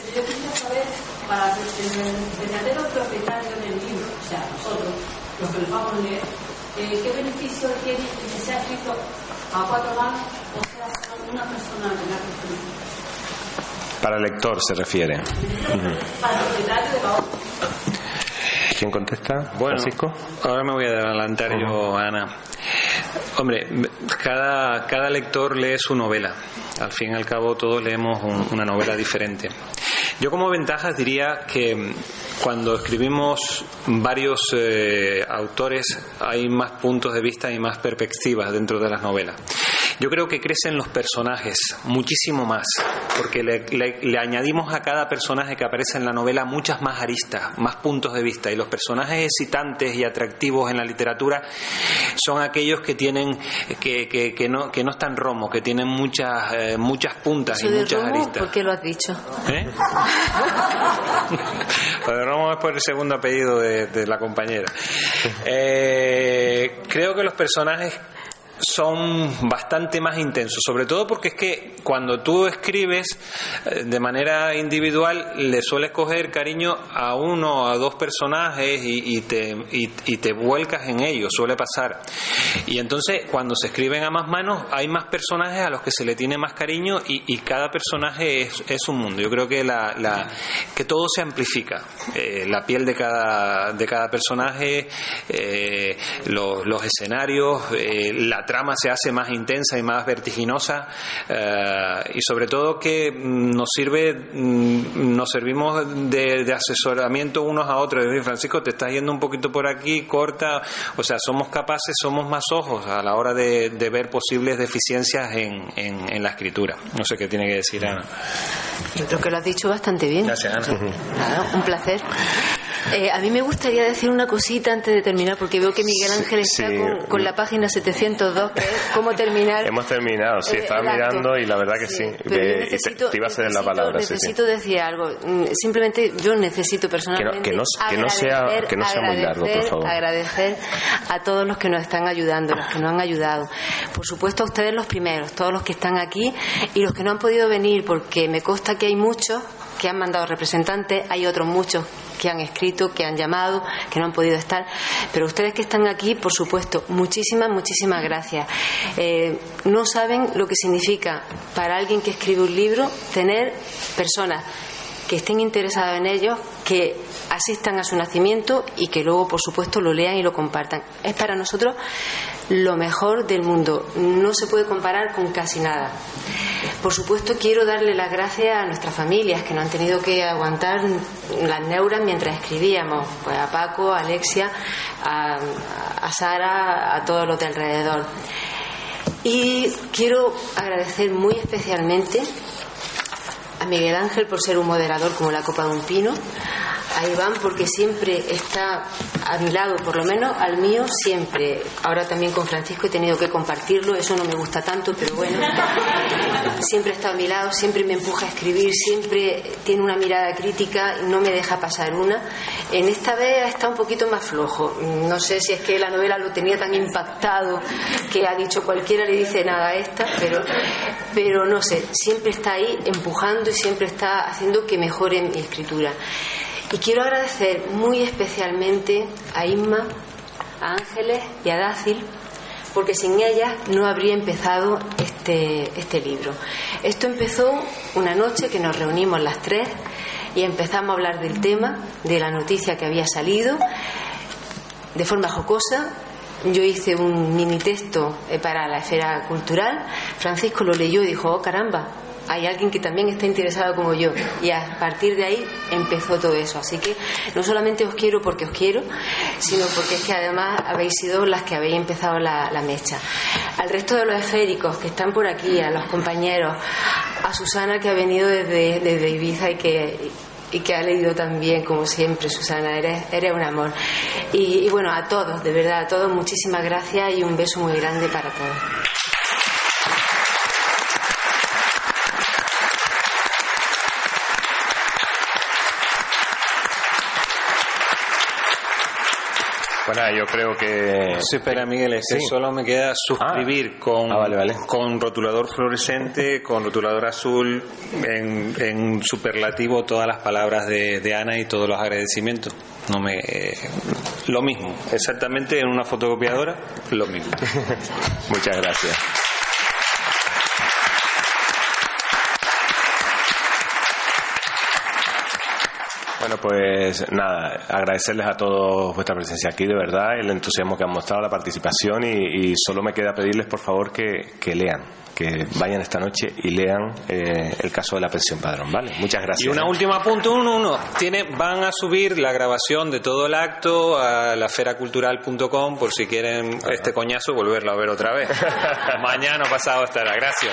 Pero yo quisiera saber, para el, el verdadero propietario del libro, o sea, nosotros, los que lo vamos a leer, eh, ¿qué beneficio tiene que sea escrito a cuatro manos o sea solo una persona de la que? Para el lector se refiere. Para el propietario de la. ¿Quién contesta? Bueno, Francisco. ahora me voy a adelantar yo, Ana. Hombre, cada, cada lector lee su novela. Al fin y al cabo todos leemos un- una novela diferente. Yo como ventajas diría que cuando escribimos varios eh, autores hay más puntos de vista y más perspectivas dentro de las novelas. Yo creo que crecen los personajes muchísimo más, porque le, le- le añadimos a cada personaje que aparece en la novela muchas más aristas, más puntos de vista. Y los personajes excitantes y atractivos en la literatura son aquellos que tienen, que, que, que no, que no están romos, que tienen muchas, eh, muchas puntas y de muchas Romo, aristas. ¿por qué lo has dicho? ¿Eh? Lo de Romo es por el segundo apellido de, de la compañera. Eh, creo que los personajes son bastante más intensos, sobre todo porque es que cuando tú escribes eh, de manera individual le sueles coger cariño a uno o a dos personajes y, te, y, y te vuelcas en ellos, suele pasar. Y entonces cuando se escriben a más manos hay más personajes a los que se le tiene más cariño y, cada personaje es, un mundo. Yo creo que, la, la- que todo se amplifica. Eh, la piel de cada, de cada personaje, eh, los, escenarios, la trama se hace más intensa y más vertiginosa eh, y sobre todo que mm, nos sirve, mm, nos servimos de, de asesoramiento unos a otros. Francisco, te estás yendo un poquito por aquí, corta. O sea, somos capaces, somos más ojos a la hora de, de ver posibles deficiencias en, en, en la escritura. No sé qué tiene que decir Ana. Yo creo que lo has dicho bastante bien. Gracias, Ana. Nada, un placer. Eh, a mí me gustaría decir una cosita antes de terminar, porque veo que Miguel Ángel está sí. con, con la página 702, que es cómo terminar. Hemos terminado, sí, Eh, estaba mirando y la verdad que sí. Pero yo Ve- y te, necesito, te iba a ceder la necesito- palabra, sí, sí. necesito decir algo. Mm, Simplemente yo necesito personalmente que no- que no sea- agradecer- que no sea muy largo, por favor. Agradecer a todos los que nos están ayudando, los que nos han ayudado. Por supuesto a ustedes los primeros, todos los que están aquí y los que no han podido venir, porque me consta que hay muchos que han mandado representantes, hay otros muchos que han escrito, que han llamado, que no han podido estar, pero ustedes que están aquí, por supuesto, muchísimas, muchísimas gracias. Eh, no saben lo que significa para alguien que escribe un libro tener personas que estén interesados en ellos, que asistan a su nacimiento y que luego, por supuesto, lo lean y lo compartan. Es para nosotros lo mejor del mundo. No se puede comparar con casi nada. Por supuesto, quiero darle las gracias a nuestras familias que no han tenido que aguantar las neuras mientras escribíamos. Pues a Paco, a Alexia, a, a Sara, a todos los de alrededor. Y quiero agradecer muy especialmente a Miguel Ángel por ser un moderador como la copa de un pino, a Iván porque siempre está a mi lado, por lo menos al mío siempre. Ahora también con Francisco he tenido que compartirlo, eso no me gusta tanto, pero bueno, siempre está a mi lado, siempre me empuja a escribir, siempre tiene una mirada crítica no me deja pasar una. En esta vez está un poquito más flojo. No sé si es que la novela lo tenía tan impactado que ha dicho cualquiera le dice nada a esta, pero, pero no sé, siempre está ahí empujando y siempre está haciendo que mejore mi escritura. Y quiero agradecer muy especialmente a Inma, a Ángeles y a Dácil, porque sin ellas no habría empezado este, este libro. Esto empezó una noche que nos reunimos las tres y empezamos a hablar del tema, de la noticia que había salido, de forma jocosa. Yo hice un mini texto eh, para la esfera cultural, Francisco lo leyó y dijo, oh caramba, hay alguien que también está interesado como yo. Y a partir de ahí empezó todo eso. Así que no solamente os quiero porque os quiero, sino porque es que además habéis sido las que habéis empezado la, mecha. Al resto de los esféricos que están por aquí, a los compañeros, a Susana que ha venido desde, desde Ibiza y que, y que ha leído también, como siempre, Susana, eres, eres un amor. Y, y bueno, a todos, de verdad, a todos, muchísimas gracias y un beso muy grande para todos. Bueno, yo creo que. Sí, espera, Miguel, es que Sí. solo me queda suscribir con, Ah, vale, vale. con rotulador fluorescente, con rotulador azul, en, en superlativo todas las palabras de, de Ana y todos los agradecimientos. No me. eh, lo mismo, exactamente en una fotocopiadora, lo mismo. Muchas gracias. Bueno, pues nada, agradecerles a todos vuestra presencia aquí, de verdad, el entusiasmo que han mostrado, la participación y, y solo me queda pedirles, por favor, que, que lean, que vayan esta noche y lean eh, el caso de la pensión padrón, ¿vale? Muchas gracias. Y una ¿eh? última punto, uno, uno. Tiene, van a subir la grabación de todo el acto a la feracultural.com por si quieren este coñazo volverlo a ver otra vez. Mañana pasado estará. Gracias.